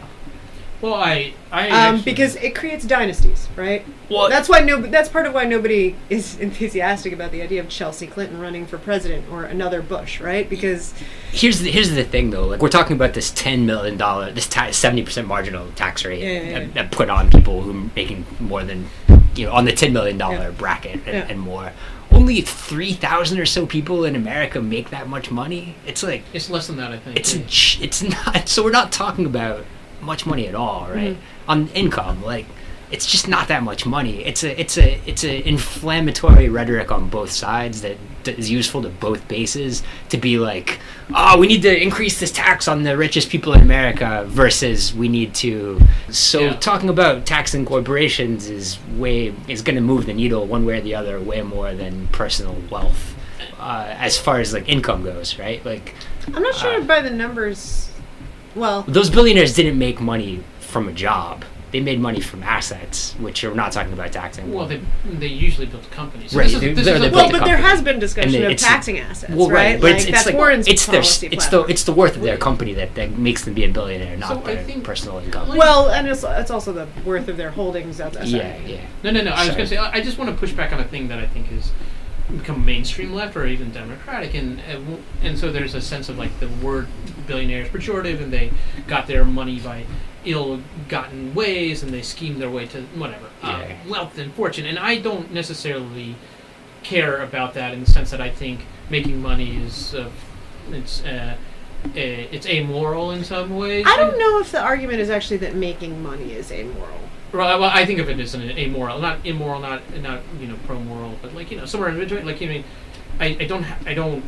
Well, I, I Um, actually- because it creates dynasties, right? Well, That's why no. That's part of why nobody is *laughs* enthusiastic about the idea of Chelsea Clinton running for president or another Bush, right? Because here's the, here's the thing though. Like we're talking about this ten million dollar, this seventy percent marginal tax rate Yeah, yeah, yeah. That, that put on people who are making more than you know on the ten million dollar Yeah. bracket and, Yeah. and more. Only three thousand or so people in America make that much money. It's like it's less than that. I think. it's yeah. a it's *laughs* not. So we're not talking about much money at all, right? Mm-hmm. On income, like it's just not that much money. It's a it's a it's a inflammatory rhetoric on both sides that, that is useful to both bases to be like, oh, we need to increase this tax on the richest people in America versus we need to. So Yeah. talking about taxing corporations is way is going to move the needle one way or the other way more than personal wealth. Uh, as far as like income goes, right? Like I'm not sure Uh, by the numbers. Well, those billionaires didn't make money from a job. They made money from assets, which you're not talking about taxing. Well, they they usually built companies. So Right, This is, they- this they're is the a- well, but there has been discussion of taxing assets, well, right? but like it's, it's that's like Warren's it's their policy it's the it's the worth of their Wait. company that, that makes them be a billionaire, not So I their think- personal income. well, and it's, it's also the worth of their holdings outside. yeah, yeah. No, no, no. I was going to say I I just want to push back on a thing that I think has become mainstream left or even democratic, and and, and so there's a sense of like the word billionaire is pejorative, and they got their money by ill-gotten ways, and they schemed their way to whatever uh, Yeah. wealth and fortune. And I don't necessarily care about that in the sense that I think making money is uh, it's. Uh, uh, it's amoral in some ways. I don't know if the argument is actually that making money is amoral. Well, well, I think of it as an amoral, not immoral, not not you know pro moral, but like you know somewhere in between. Like you mean, I, I don't ha- I don't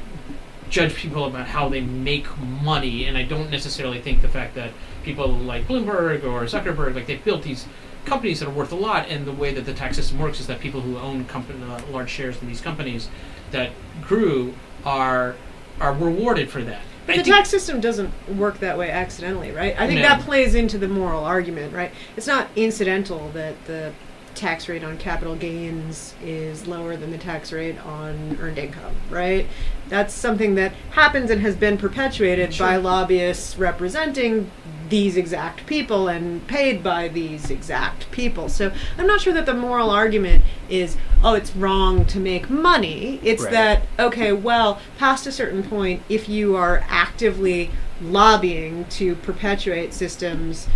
judge people about how they make money, and I don't necessarily think the fact that people like Bloomberg or Zuckerberg like they've built these companies that are worth a lot, and the way that the tax system works is that people who own company, uh, large shares in these companies that grew are are rewarded for that. But I the tax system doesn't work that way accidentally, right? I think No. that plays into the moral argument, right? It's not incidental that the tax rate on capital gains is lower than the tax rate on earned income, right? That's something that happens and has been perpetuated by lobbyists representing these exact people and paid by these exact people. So I'm not sure that the moral argument is, oh, it's wrong to make money. It's Right. that, okay, well, past a certain point, if you are actively lobbying to perpetuate systems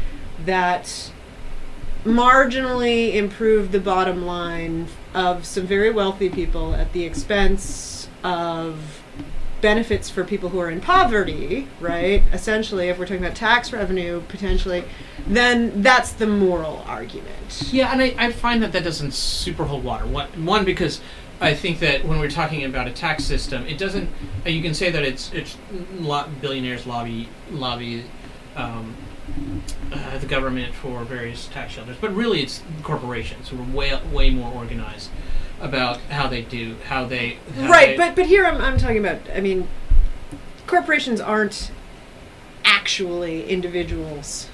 that marginally improve the bottom line of some very wealthy people at the expense of benefits for people who are in poverty, right? Essentially, if we're talking about tax revenue potentially, then that's the moral argument. Yeah, and I, I find that that doesn't super hold water. One, because I think that when we're talking about a tax system, it doesn't. You can say that it's it's lo- billionaires lobby lobby um, uh, the government for various tax shelters, but really it's corporations who are way way more organized about how they do how they how Right, they- but but here I'm I'm talking about I mean corporations aren't actually individuals,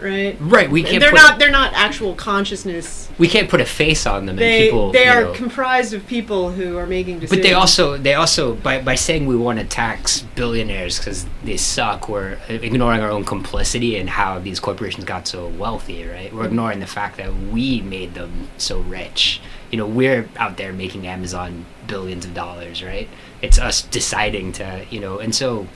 right? Right, we can't. they're not they're not actual consciousness. We can't put a face on them. They and people, they are know, comprised of people who are making decisions. But they also, they also, by, by saying we want to tax billionaires because they suck, we're ignoring our own complicity and how these corporations got so wealthy, right? We're ignoring the fact that we made them so rich. You know, we're out there making Amazon billions of dollars, right? It's us deciding to, you know, and so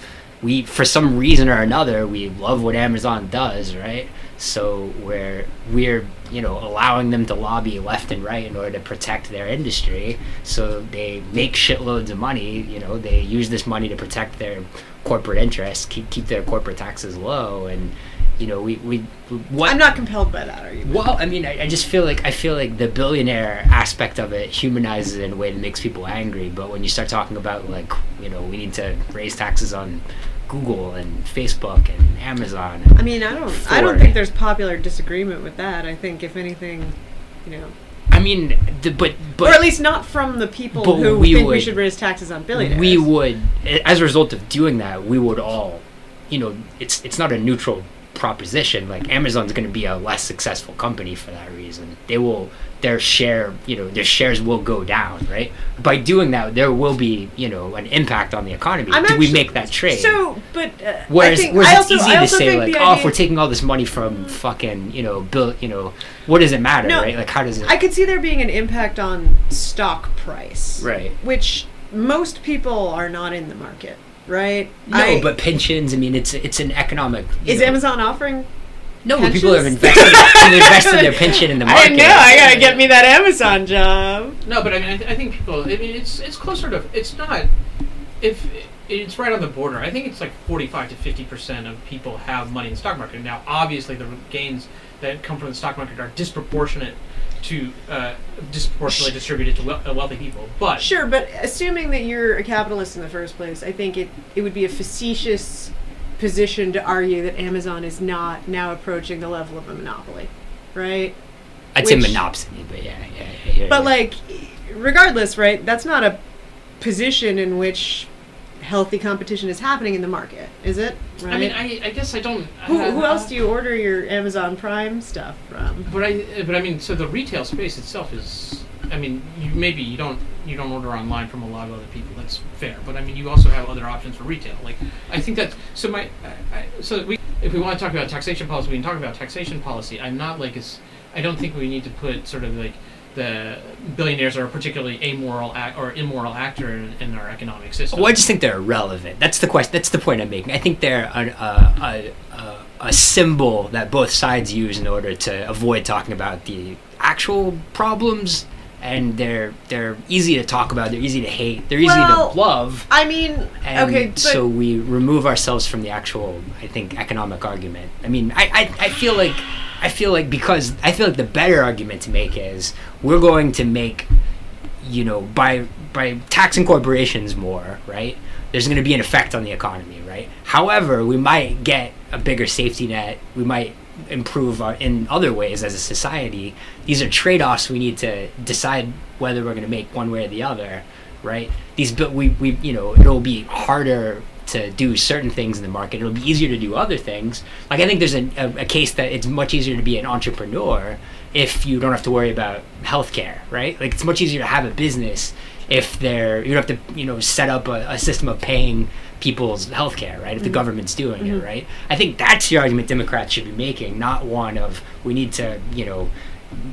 we, for some reason or another, we love what Amazon does, right? So we're we're you know allowing them to lobby left and right in order to protect their industry. So they make shitloads of money. You know they use this money to protect their corporate interests, keep keep their corporate taxes low, and you know we we what I'm not compelled by that argument. well, I mean, I, I just feel like I feel like the billionaire aspect of it humanizes it in a way that makes people angry. But when you start talking about like, you know, we need to raise taxes on Google and Facebook and Amazon. I mean, I don't I don't think there's popular disagreement with that. I think if anything, you know, I mean, the, but but or at least not from the people who we think we should raise taxes on billionaires. we would, as a result of doing that, we would all, you know, it's it's not a neutral proposition. Like Amazon's going to be a less successful company for that reason. They will their share, you know, their shares will go down, right? By doing that, there will be, you know, an impact on the economy. I'm Do we make that trade? So, but uh, Whereas, I think, whereas I it's easy I to say like, oh, if we're taking all this money from fucking, you know, bill, you know, what does it matter, No, right? Like, how does it? I could see there being an impact on stock price, right. which most people are not in the market, right? No, I- but pensions. I mean, it's it's an economic. is know- Amazon offering? No, but people have pensions? invested, have invested their pension in the *laughs* market. I know. I gotta get me that Amazon job. No, but I mean, I, th- I think people. I mean, it's it's closer to. It's not. If it's right on the border, I think it's like forty-five to fifty percent of people have money in the stock market. Now, obviously, the gains that come from the stock market are disproportionate to uh, disproportionately distributed to wel- uh, wealthy people. But Sure, but assuming that you're a capitalist in the first place, I think it it would be a facetious position to argue that Amazon is not now approaching the level of a monopoly, right? I'd say which- monopsony, but yeah, yeah. I hear But like, regardless, right? That's not a position in which healthy competition is happening in the market, is it? Right? I mean, I, I guess I don't. who, uh, who else do you order your Amazon Prime stuff from? But I, but I mean, so the retail space itself is. I mean, you maybe you don't you don't order online from a lot of other people. That's fair. But I mean, you also have other options for retail. Like I think that so my I, so we if we want to talk about taxation policy, we can talk about taxation policy. I'm not like as I don't think we need to put sort of like the billionaires are a particularly amoral act or immoral actor in, in our economic system. Well, I just think they're relevant. That's the question. That's the point I'm making. I think they're a, a, a, a symbol that both sides use in order to avoid talking about the actual problems, and they're they're easy to talk about. They're easy to hate. They're easy Well, to love. I mean, And okay, but so we remove ourselves from the actual, I think, economic argument. I mean, I, I, I feel like, I feel like because I feel like the better argument to make is we're going to make, you know, by by taxing corporations more, right? There's going to be an effect on the economy, right? However, we might get a bigger safety net. We might improve our, in other ways as a society. These are trade-offs we need to decide whether we're going to make one way or the other. right? These but we we you know it'll be harder to do certain things in the market. It'll be easier to do other things. Like I think there's a, a, a case that it's much easier to be an entrepreneur if you don't have to worry about healthcare, right? Like it's much easier to have a business if they're you don't have to you know set up a, a system of paying people's healthcare, right? If the Mhm. government's doing Mhm. it, right? I think that's the argument Democrats should be making, not one of we need to you know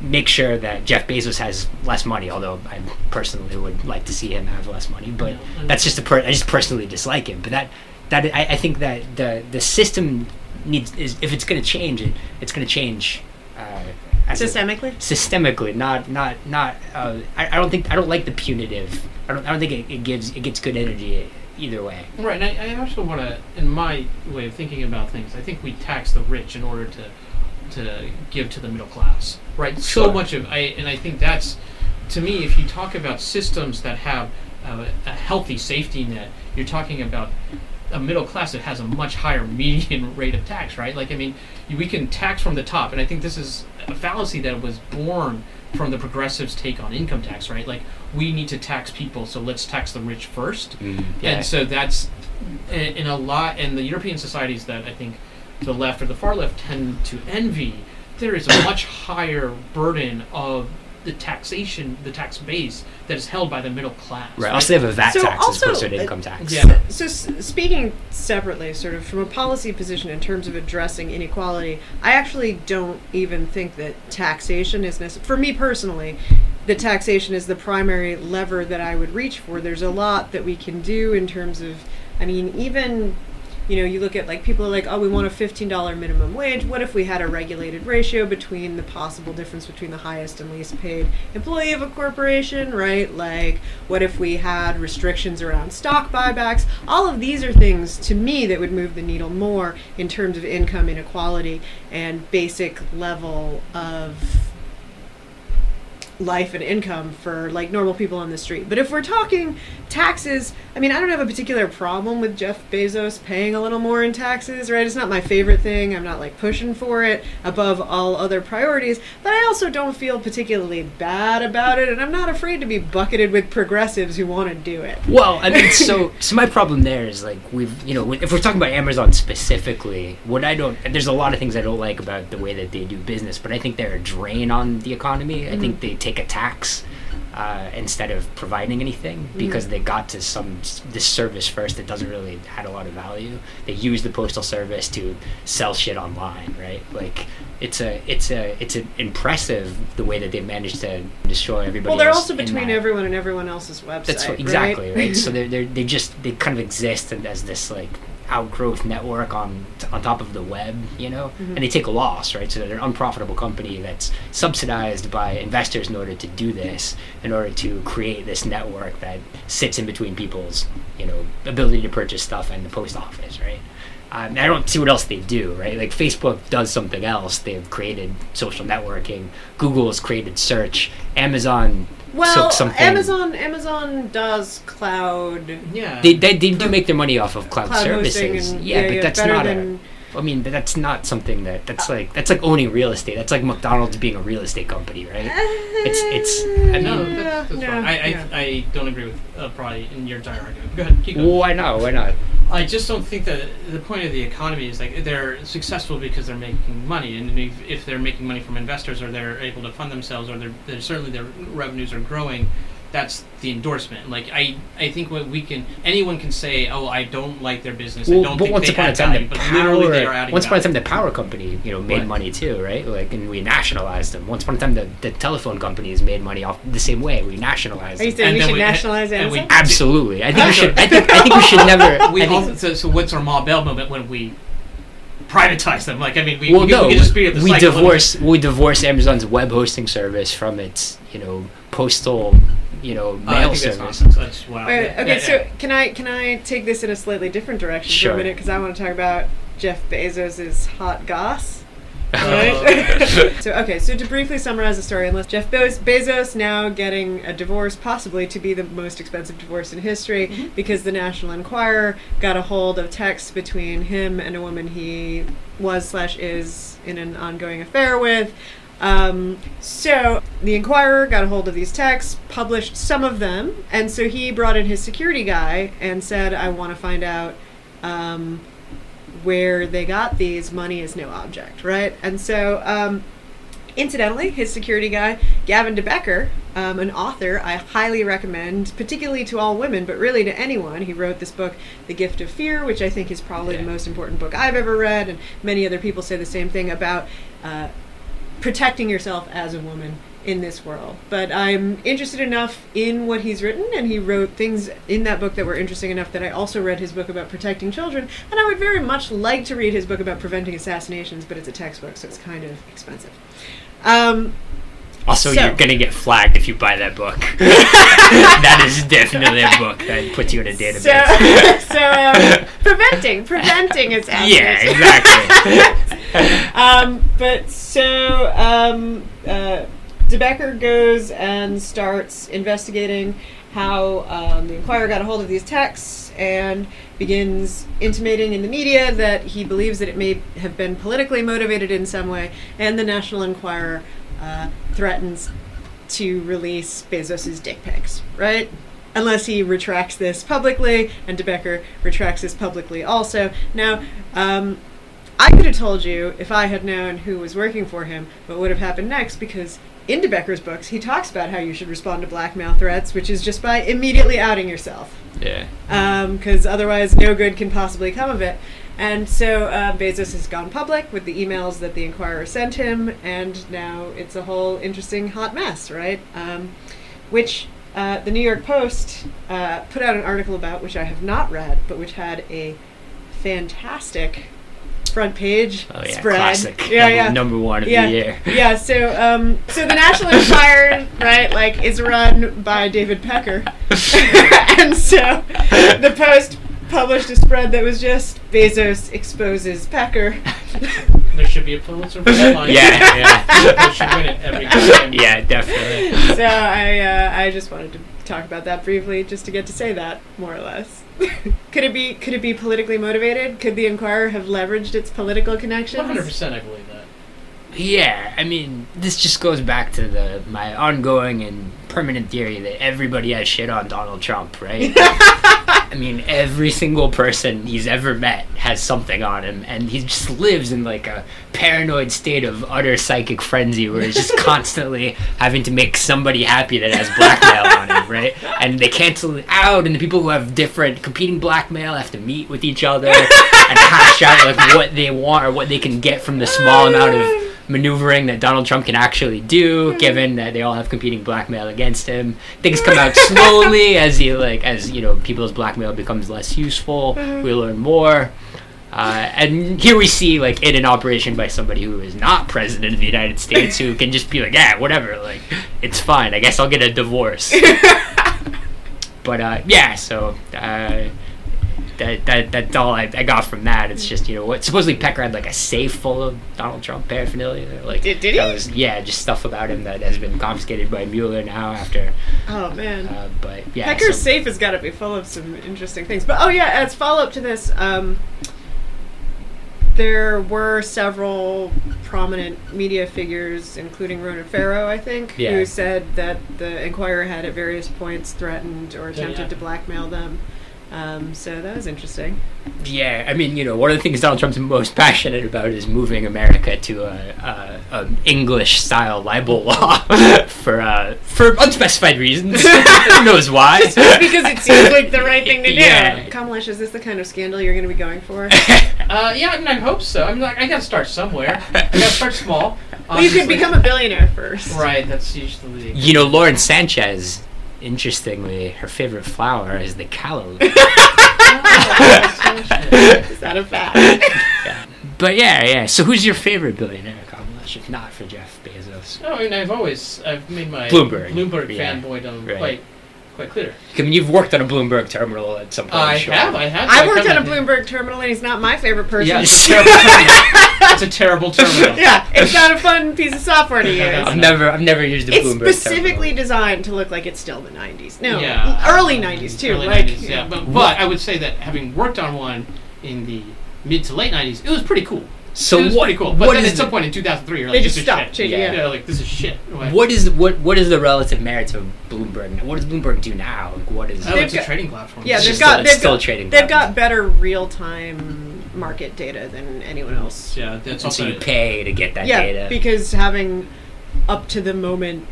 make sure that Jeff Bezos has less money. Although I personally would like to see him have less money, but that's just a per- I just personally dislike him. But that that I, I think that the the system needs is if it's going to change it, it's going to change. Uh, as a- Systemically? systemically, not not not. Uh, I, I don't think I don't like the punitive. I don't I don't think it, it gives it gets good energy either way. Right, and I, I also want to, in my way of thinking about things, I think we tax the rich in order to to give to the middle class. Right, so much of I, and I think that's, to me, if you talk about systems that have uh, a healthy safety net, you're talking about a middle class that has a much higher *laughs* median rate of tax. Right, like I mean, we can tax from the top, and I think this is a fallacy that was born from the progressives' take on income tax. Right, like we need to tax people, so let's tax the rich first. Mm-hmm. Yeah. And so that's in, in a lot, in the European societies that I think the left or the far left tend to envy, there is a much higher burden of the taxation, the tax base that is held by the middle class. Right. Also, they have a VAT So tax as also, opposed to an uh, income tax. Yeah. So, s- speaking separately, sort of from a policy position in terms of addressing inequality, I actually don't even think that taxation is necessary. For me personally, the taxation is the primary lever that I would reach for. There's a lot that we can do in terms of, I mean, even. You know, you look at like people are like, oh, we want a fifteen dollar minimum wage. What if we had a regulated ratio between the possible difference between the highest and least paid employee of a corporation, right? Like, what if we had restrictions around stock buybacks? All of these are things to me that would move the needle more in terms of income inequality and basic level of life and income for like normal people on the street. But if we're talking taxes, I mean, I don't have a particular problem with Jeff Bezos paying a little more in taxes, right? It's not my favorite thing. I'm not like pushing for it above all other priorities, but I also don't feel particularly bad about it and I'm not afraid to be bucketed with progressives who want to do it. Well, I mean, so so my problem there is like we've you know if we're talking about Amazon specifically, what I don't there's a lot of things I don't like about the way that they do business, but I think they're a drain on the economy. I think mm-hmm. they take a tax. Uh, instead of providing anything because they got to some this service first that doesn't really had a lot of value they use the postal service to sell shit online right like it's a it's a it's an impressive the way that they managed to destroy everybody Well, they're also between everyone and everyone else's website. That's what, exactly right. so *laughs* they're, they're they just they kind of exist as this like outgrowth network on on top of the web, you know, Mhm. and they take a loss, right? So they're an unprofitable company that's subsidized by investors in order to do this, in order to create this network that sits in between people's you know ability to purchase stuff and the post office, right? Um, I don't see what else they do, right? Like Facebook does something else. They've created social networking. Google has created search. Amazon Well, took something. Amazon Amazon does cloud Yeah. They, they, they do make their money off of cloud, cloud services. hosting and yeah, but that's better not than Uh, a. I mean, but that's not something that that's like that's like owning real estate. That's like McDonald's being a real estate company, right? It's it's. I no, mean, that's, that's yeah, wrong. I, I, yeah. I don't agree with uh, probably in your entire argument. Go ahead, keep going. why not? Why not? I just don't think that the point of the economy is like they're successful because they're making money, and if, if they're making money from investors or they're able to fund themselves or they're, they're certainly their revenues are growing, that's the endorsement. Like I, I think what we can anyone can say, oh, I don't like their business. I don't but think once they upon a time, value, the but literally they are power. adding Once upon a time, the power company, you know, made Right. money too, right? Like, and we nationalized them. Once upon a time, the, the telephone companies made money off the same way. We nationalized Are you them. saying And we should we- nationalize and we- Amazon? Absolutely, I think we *laughs* should. I think I think we should *laughs* never. we think, also, so, so what's our Ma Bell moment when we privatize them? Like I mean, we, well, we, no, we can just the we cycle a little bit. divorce we divorce Amazon's web hosting service from its you know postal you know Uh, I mail think that's service. nonsense. That's wow. Wait, Yeah, okay, yeah, so yeah. can I can I take this in a slightly different direction for a minute because I want to talk about Jeff Bezos's hot goss. *laughs* Oh. *laughs* Right? so okay, so to briefly summarize the story, unless Jeff Bez- Bezos now getting a divorce, possibly to be the most expensive divorce in history, Mhm. because the National Enquirer got a hold of texts between him and a woman he was slash is in an ongoing affair with. Um, so the Enquirer got a hold of these texts, published some of them, and so he brought in his security guy and said, "I want to find out um, where they got these. Money is no object, right?" And so. Um, Incidentally, his security guy, Gavin DeBecker, um, an author I highly recommend, particularly to all women, but really to anyone. He wrote this book, The Gift of Fear, which I think is probably Yeah. the most important book I've ever read, and many other people say the same thing about uh, protecting yourself as a woman in this world. But I'm interested enough in what he's written, and he wrote things in that book that were interesting enough that I also read his book about protecting children. And I would very much like to read his book about preventing assassinations, but it's a textbook, so it's kind of expensive. Um, Also, So- you're gonna get flagged if you buy that book. *laughs* that is definitely a book that puts you in a database. so, *laughs* so um, *laughs* preventing, preventing assassination. yeah, exactly. um, but so um, uh, DeBecker goes and starts investigating how um, the Enquirer got a hold of these texts and begins intimating in the media that he believes that it may have been politically motivated in some way, and the National Enquirer uh, threatens to release Bezos's dick pics, right? Unless he retracts this publicly, and DeBecker retracts this publicly also. Now, um, I could have told you if I had known who was working for him what would have happened next because in DeBecker's books he talks about how you should respond to blackmail threats, which is just by immediately outing yourself yeah. because otherwise no good can possibly come of it. And so uh, Bezos has gone public with the emails that the Enquirer sent him, and now it's a whole interesting hot mess, right? Um, which uh, the New York Post uh, put out an article about, which I have not read, but which had a fantastic front page Oh yeah, spread. classic. Yeah, number, yeah number one of yeah, the year. yeah. So, um, so the National Enquirer, right, like, is run by David Pecker, *laughs* and so the Post published a spread that was just Bezos exposes Pecker. There should be a Pulitzer for headline. Yeah, yeah. They should win it every *laughs* time. Yeah, definitely. so I, uh, I just wanted to talk about that briefly, just to get to say that more or less. *laughs* could it be, could it be politically motivated? Could the Enquirer have leveraged its political connections? One hundred percent, I believe that. Yeah, I mean, this just goes back to the my ongoing and permanent theory that everybody has shit on Donald Trump, right? *laughs* I mean, every single person he's ever met has something on him, and he just lives in like a paranoid state of utter psychic frenzy where he's just *laughs* constantly having to make somebody happy that has blackmail on him, right? And they cancel it out, and the people who have different competing blackmail have to meet with each other and hash out like what they want or what they can get from the small amount of maneuvering that Donald Trump can actually do, given that they all have competing blackmail against him. Things come out *laughs* slowly as he like as you know people's blackmail becomes less useful. We learn more. Uh, and here we see like in an operation by somebody who is not president of the United States who can just be like, yeah, whatever, like it's fine. I guess I'll get a divorce. *laughs* but uh, yeah, so uh, that, that that's all I, I got from that. It's just you know what supposedly Pecker had like a safe full of Donald Trump paraphernalia. Like Did- did he? was- yeah, just stuff about him that has been confiscated by Mueller now after. Oh man. Uh, but yeah, Pecker's so- safe has got to be full of some interesting things. But oh yeah, as follow up to this, um, there were several prominent media figures, including Ronan Farrow, I think, Yeah. who said that the Enquirer had at various points threatened or attempted yeah. to blackmail them. Um, so that was interesting. Yeah, I mean, you know, one of the things Donald Trump's most passionate about is moving America to a, a, a English style libel law *laughs* for uh, for unspecified reasons. *laughs* Who knows why? *laughs* because it seems like the right thing to do. Yeah. Kamalesh, is this the kind of scandal you're going to be going for? Uh, yeah, I mean, I hope so. I mean, like, I gotta start somewhere. I gotta start small. well, you could Obviously- become a billionaire first. Right, that's usually. You know, Lauren Sanchez, interestingly, her favorite flower is the calla. *laughs* Oh, is that a fact? but yeah, yeah. So who's your favorite billionaire, Kamalesh, if not for Jeff Bezos? No, I mean, I've always I've made my Bloomberg. Bloomberg Yeah. fanboydom Right. quite quite clear. I mean, you've worked on a Bloomberg terminal at some point. I sure. have. I have. I I worked on a Bloomberg terminal, and he's not my favorite person. Yeah, *laughs* it's a terrible terminal. It's a terrible terminal. *laughs* yeah, it's not a fun piece of software to *laughs* use. I've never, I've never used a It's Bloomberg It's specifically terminal. designed to look like it's still the '90s. No, Yeah. early '90s too. Early like, 90s, yeah. But, but I would say that having worked on one in the mid to late 90s, it was pretty cool. So it was what? pretty cool. But what then at some the- point in 2003, you're They like, just this is stopped shit. changing, Yeah. yeah. like this is shit. Like, What is what what is the relative merits of Bloomberg? What does Bloomberg do now? Like, what is? Oh, They've it's a trading platform. Yeah, they've got still- they've still got, trading they've platform. got better real time market data than anyone else. Yeah, that's and also so you pay to get that yeah, data. because having up to the moment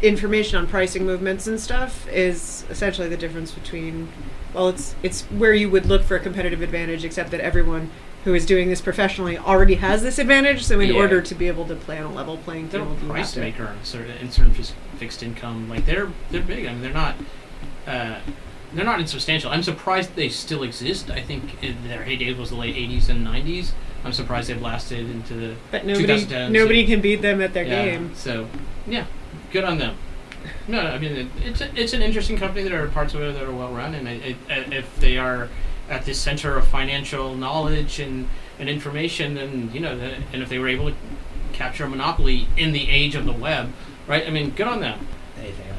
information on pricing movements and stuff is essentially the difference between well it's it's where you would look for a competitive advantage except that everyone who is doing this professionally already has this advantage so in Yeah. order to be able to play on a level playing they're field a you have price maker in certain, in certain fixed income. Like they're they're big. I mean, they're not uh, they're not insubstantial. I'm surprised they still exist. I think their heyday was the late 80s and 90s. I'm surprised they've lasted into the but nobody 2010s, nobody can beat them at their yeah. game So yeah, good on them. No, I mean it, it's a, it's an interesting company. There are parts of it that are well run, and it, it, if they are at the center of financial knowledge and, and information, then you know, the, and if they were able to capture a monopoly in the age of the web, right? I mean, good on them. Anything else?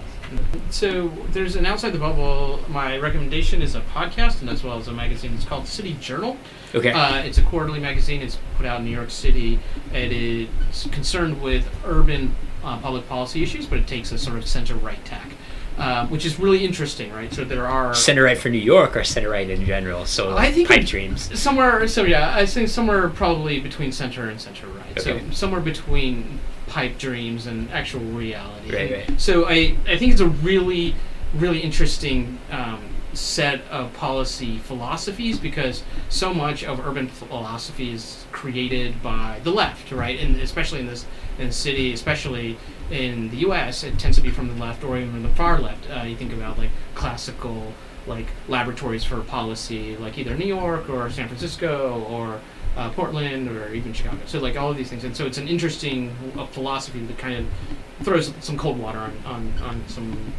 So there's an outside the bubble. My recommendation is a podcast and as well as a magazine. It's called City Journal. Okay. Uh, it's a quarterly magazine. It's put out in New York City. It is concerned with urban uh, public policy issues, but it takes a sort of center right tack, uh, which is really interesting, right? So there are center right for New York or center right in general. So I think pipe dreams. somewhere. So yeah, I think somewhere probably between center and center right. Okay. So somewhere between pipe dreams and actual reality. Right, right. So I I think it's a really really interesting. Um, set of policy philosophies because so much of urban philosophy is created by the left right? And especially in this in the city especially in the US it tends to be from the left or even the far left. Uh, you think about like classical like laboratories for policy like either New York or San Francisco or uh, Portland or even Chicago. So like all of these things. And so it's an interesting uh, philosophy that kind of throws some cold water on, on, on some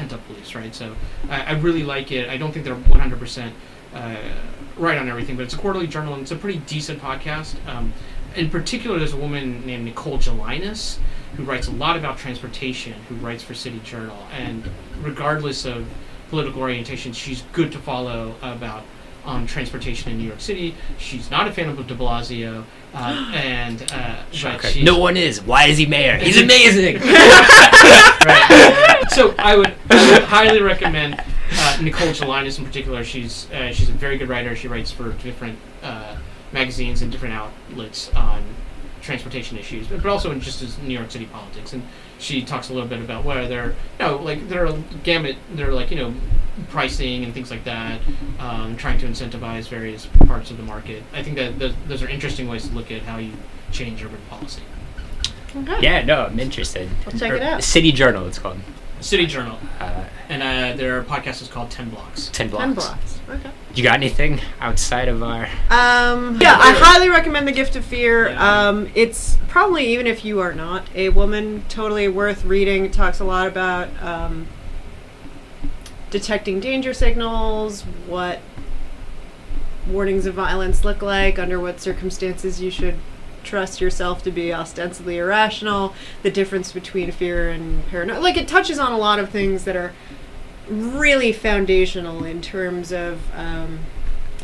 pent up beliefs, right? So I, I really like it. I don't think they're 100% uh, right on everything, but it's a quarterly journal and it's a pretty decent podcast. Um, in particular, there's a woman named Nicole Gelinas who writes a lot about transportation, who writes for City Journal, and regardless of political orientation, she's good to follow about on transportation in New York City. She's not a fan of De Blasio, uh, *gasps* and uh, but she's, No one is. Why is he mayor? He's *laughs* amazing. *laughs* right. So I would, I would highly recommend uh, Nicole Gelinas in particular. She's uh, she's a very good writer. She writes for different uh, magazines and different outlets on transportation issues, but, but also in just as New York City politics. And she talks a little bit about where they're, you know, like there are gamut, they're like you know, pricing and things like that, um, trying to incentivize various parts of the market. I think that those, those are interesting ways to look at how you change urban policy. okay yeah, no, I'm interested. I'll check Or- it out. City Journal, it's called. City Journal, Uh, and uh, their podcast is called Ten Blocks. ten blocks. 10 blocks okay You got anything outside of our? Um, *laughs* yeah, I highly recommend The Gift of Fear. Yeah. Um, it's probably, even if you are not a woman, totally worth reading. It talks a lot about um, detecting danger signals, what warnings of violence look like, under what circumstances you should trust yourself to be ostensibly irrational, the difference between fear and paranoia. Like, it touches on a lot of things that are really foundational in terms of um,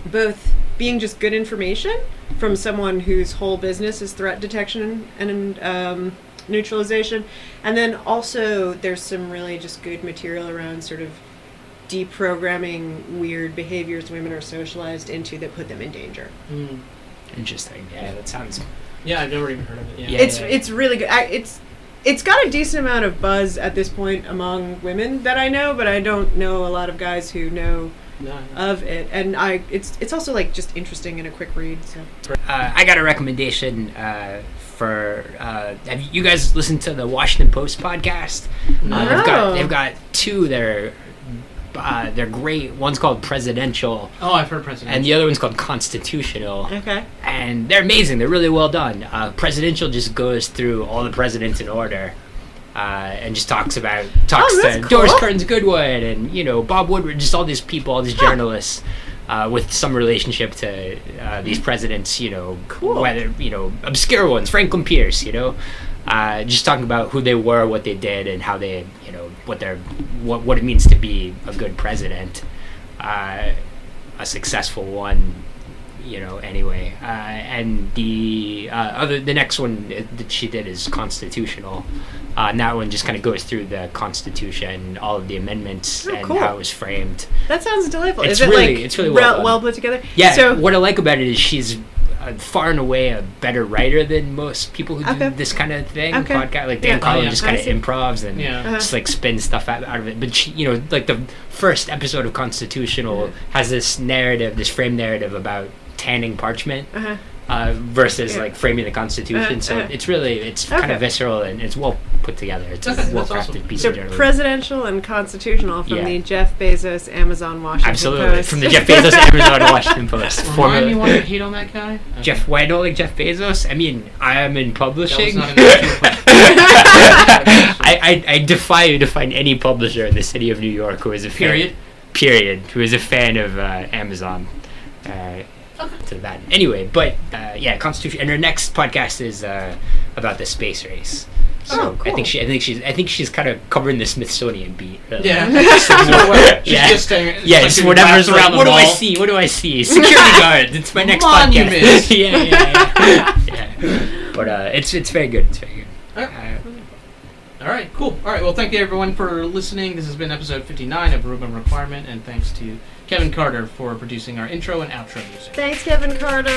both being just good information from someone whose whole business is threat detection and um, neutralization, and then also there's some really just good material around sort of deprogramming weird behaviors women are socialized into that put them in danger. Mm. Interesting. Yeah, that sounds. Yeah, I've never even heard of it. Yeah, Yeah, it's yeah. it's really good. I, it's it's got a decent amount of buzz at this point among women that I know, but I don't know a lot of guys who know No, no. of it. And I it's it's also like just interesting and a quick read. So Uh, I got a recommendation uh, for. Uh, have you guys listened to the Washington Post podcast? No. Uh, they've got they've got two that are. Uh, they're great. One's called Presidential, Oh, I've heard Presidential. and the other one's called Constitutional. okay, and they're amazing. They're really well done. Uh, Presidential just goes through all the presidents in order, uh, and just talks about talks Oh, to that's Doris cool. Kearns Goodwin and you know Bob Woodward, just all these people, all these journalists. Uh, with some relationship to uh, these presidents, you know, Cool. whether you know obscure ones, Franklin Pierce, you know, uh, just talking about who they were, what they did, and how they, you know, what their what what it means to be a good president, uh, a successful one, you know. Anyway, uh, and the uh, other the next one that she did is constitutional. Uh, and that one just kind of goes through the Constitution, all of the amendments, Oh, and cool. how it was framed. That sounds delightful. It's Is it really- like it's really well, well well put together? Yeah, So what I like about it is she's uh, far and away a better writer than most people who do this kind of thing. Okay. Podcast like Yeah. Dan Carlin Oh, yeah. just kind of see. improvs and Yeah. Uh-huh. just like spins stuff out, out of it. But she, you know, like the first episode of Constitutional has this narrative, this frame narrative about tanning parchment uh-huh. Uh, versus Yeah. like framing the Constitution. Uh-huh, so uh-huh. it's really it's kind of visceral and it's well put together. It's Okay, a well crafted awesome. piece so of journalism. presidential and constitutional from Yeah. the Jeff Bezos Amazon Washington Post. Absolutely, Post. from the Jeff Bezos *laughs* Amazon Washington Post. Remind Former- me why you hate on that guy. Okay. *laughs* Jeff, why I don't like Jeff Bezos? I mean, I am in publishing. not an actual question. *laughs* I, I, I defy you to find any publisher in the city of New York who is a fan- Period. period, who is a fan of uh, Amazon. Uh, to that. Anyway, but uh, yeah, Constitution. And her next podcast is uh, about the space race. So Oh, I think she, I think she's, I think she's kind of covering the Smithsonian beat. really. Yeah. *laughs* *laughs* So She's Yeah. just staying. Yeah, like it's whatever's laps around. the What do I see? What do I see? Security *laughs* guard. It's my next Monument. podcast. yeah, yeah, yeah. yeah. But uh, it's it's very good. It's very good. Alright. Uh, All right, cool. All right, well, thank you everyone for listening. This has been episode 59 of Rubin Requirement, and thanks to Kevin Carter for producing our intro and outro music. Thanks, Kevin Carter.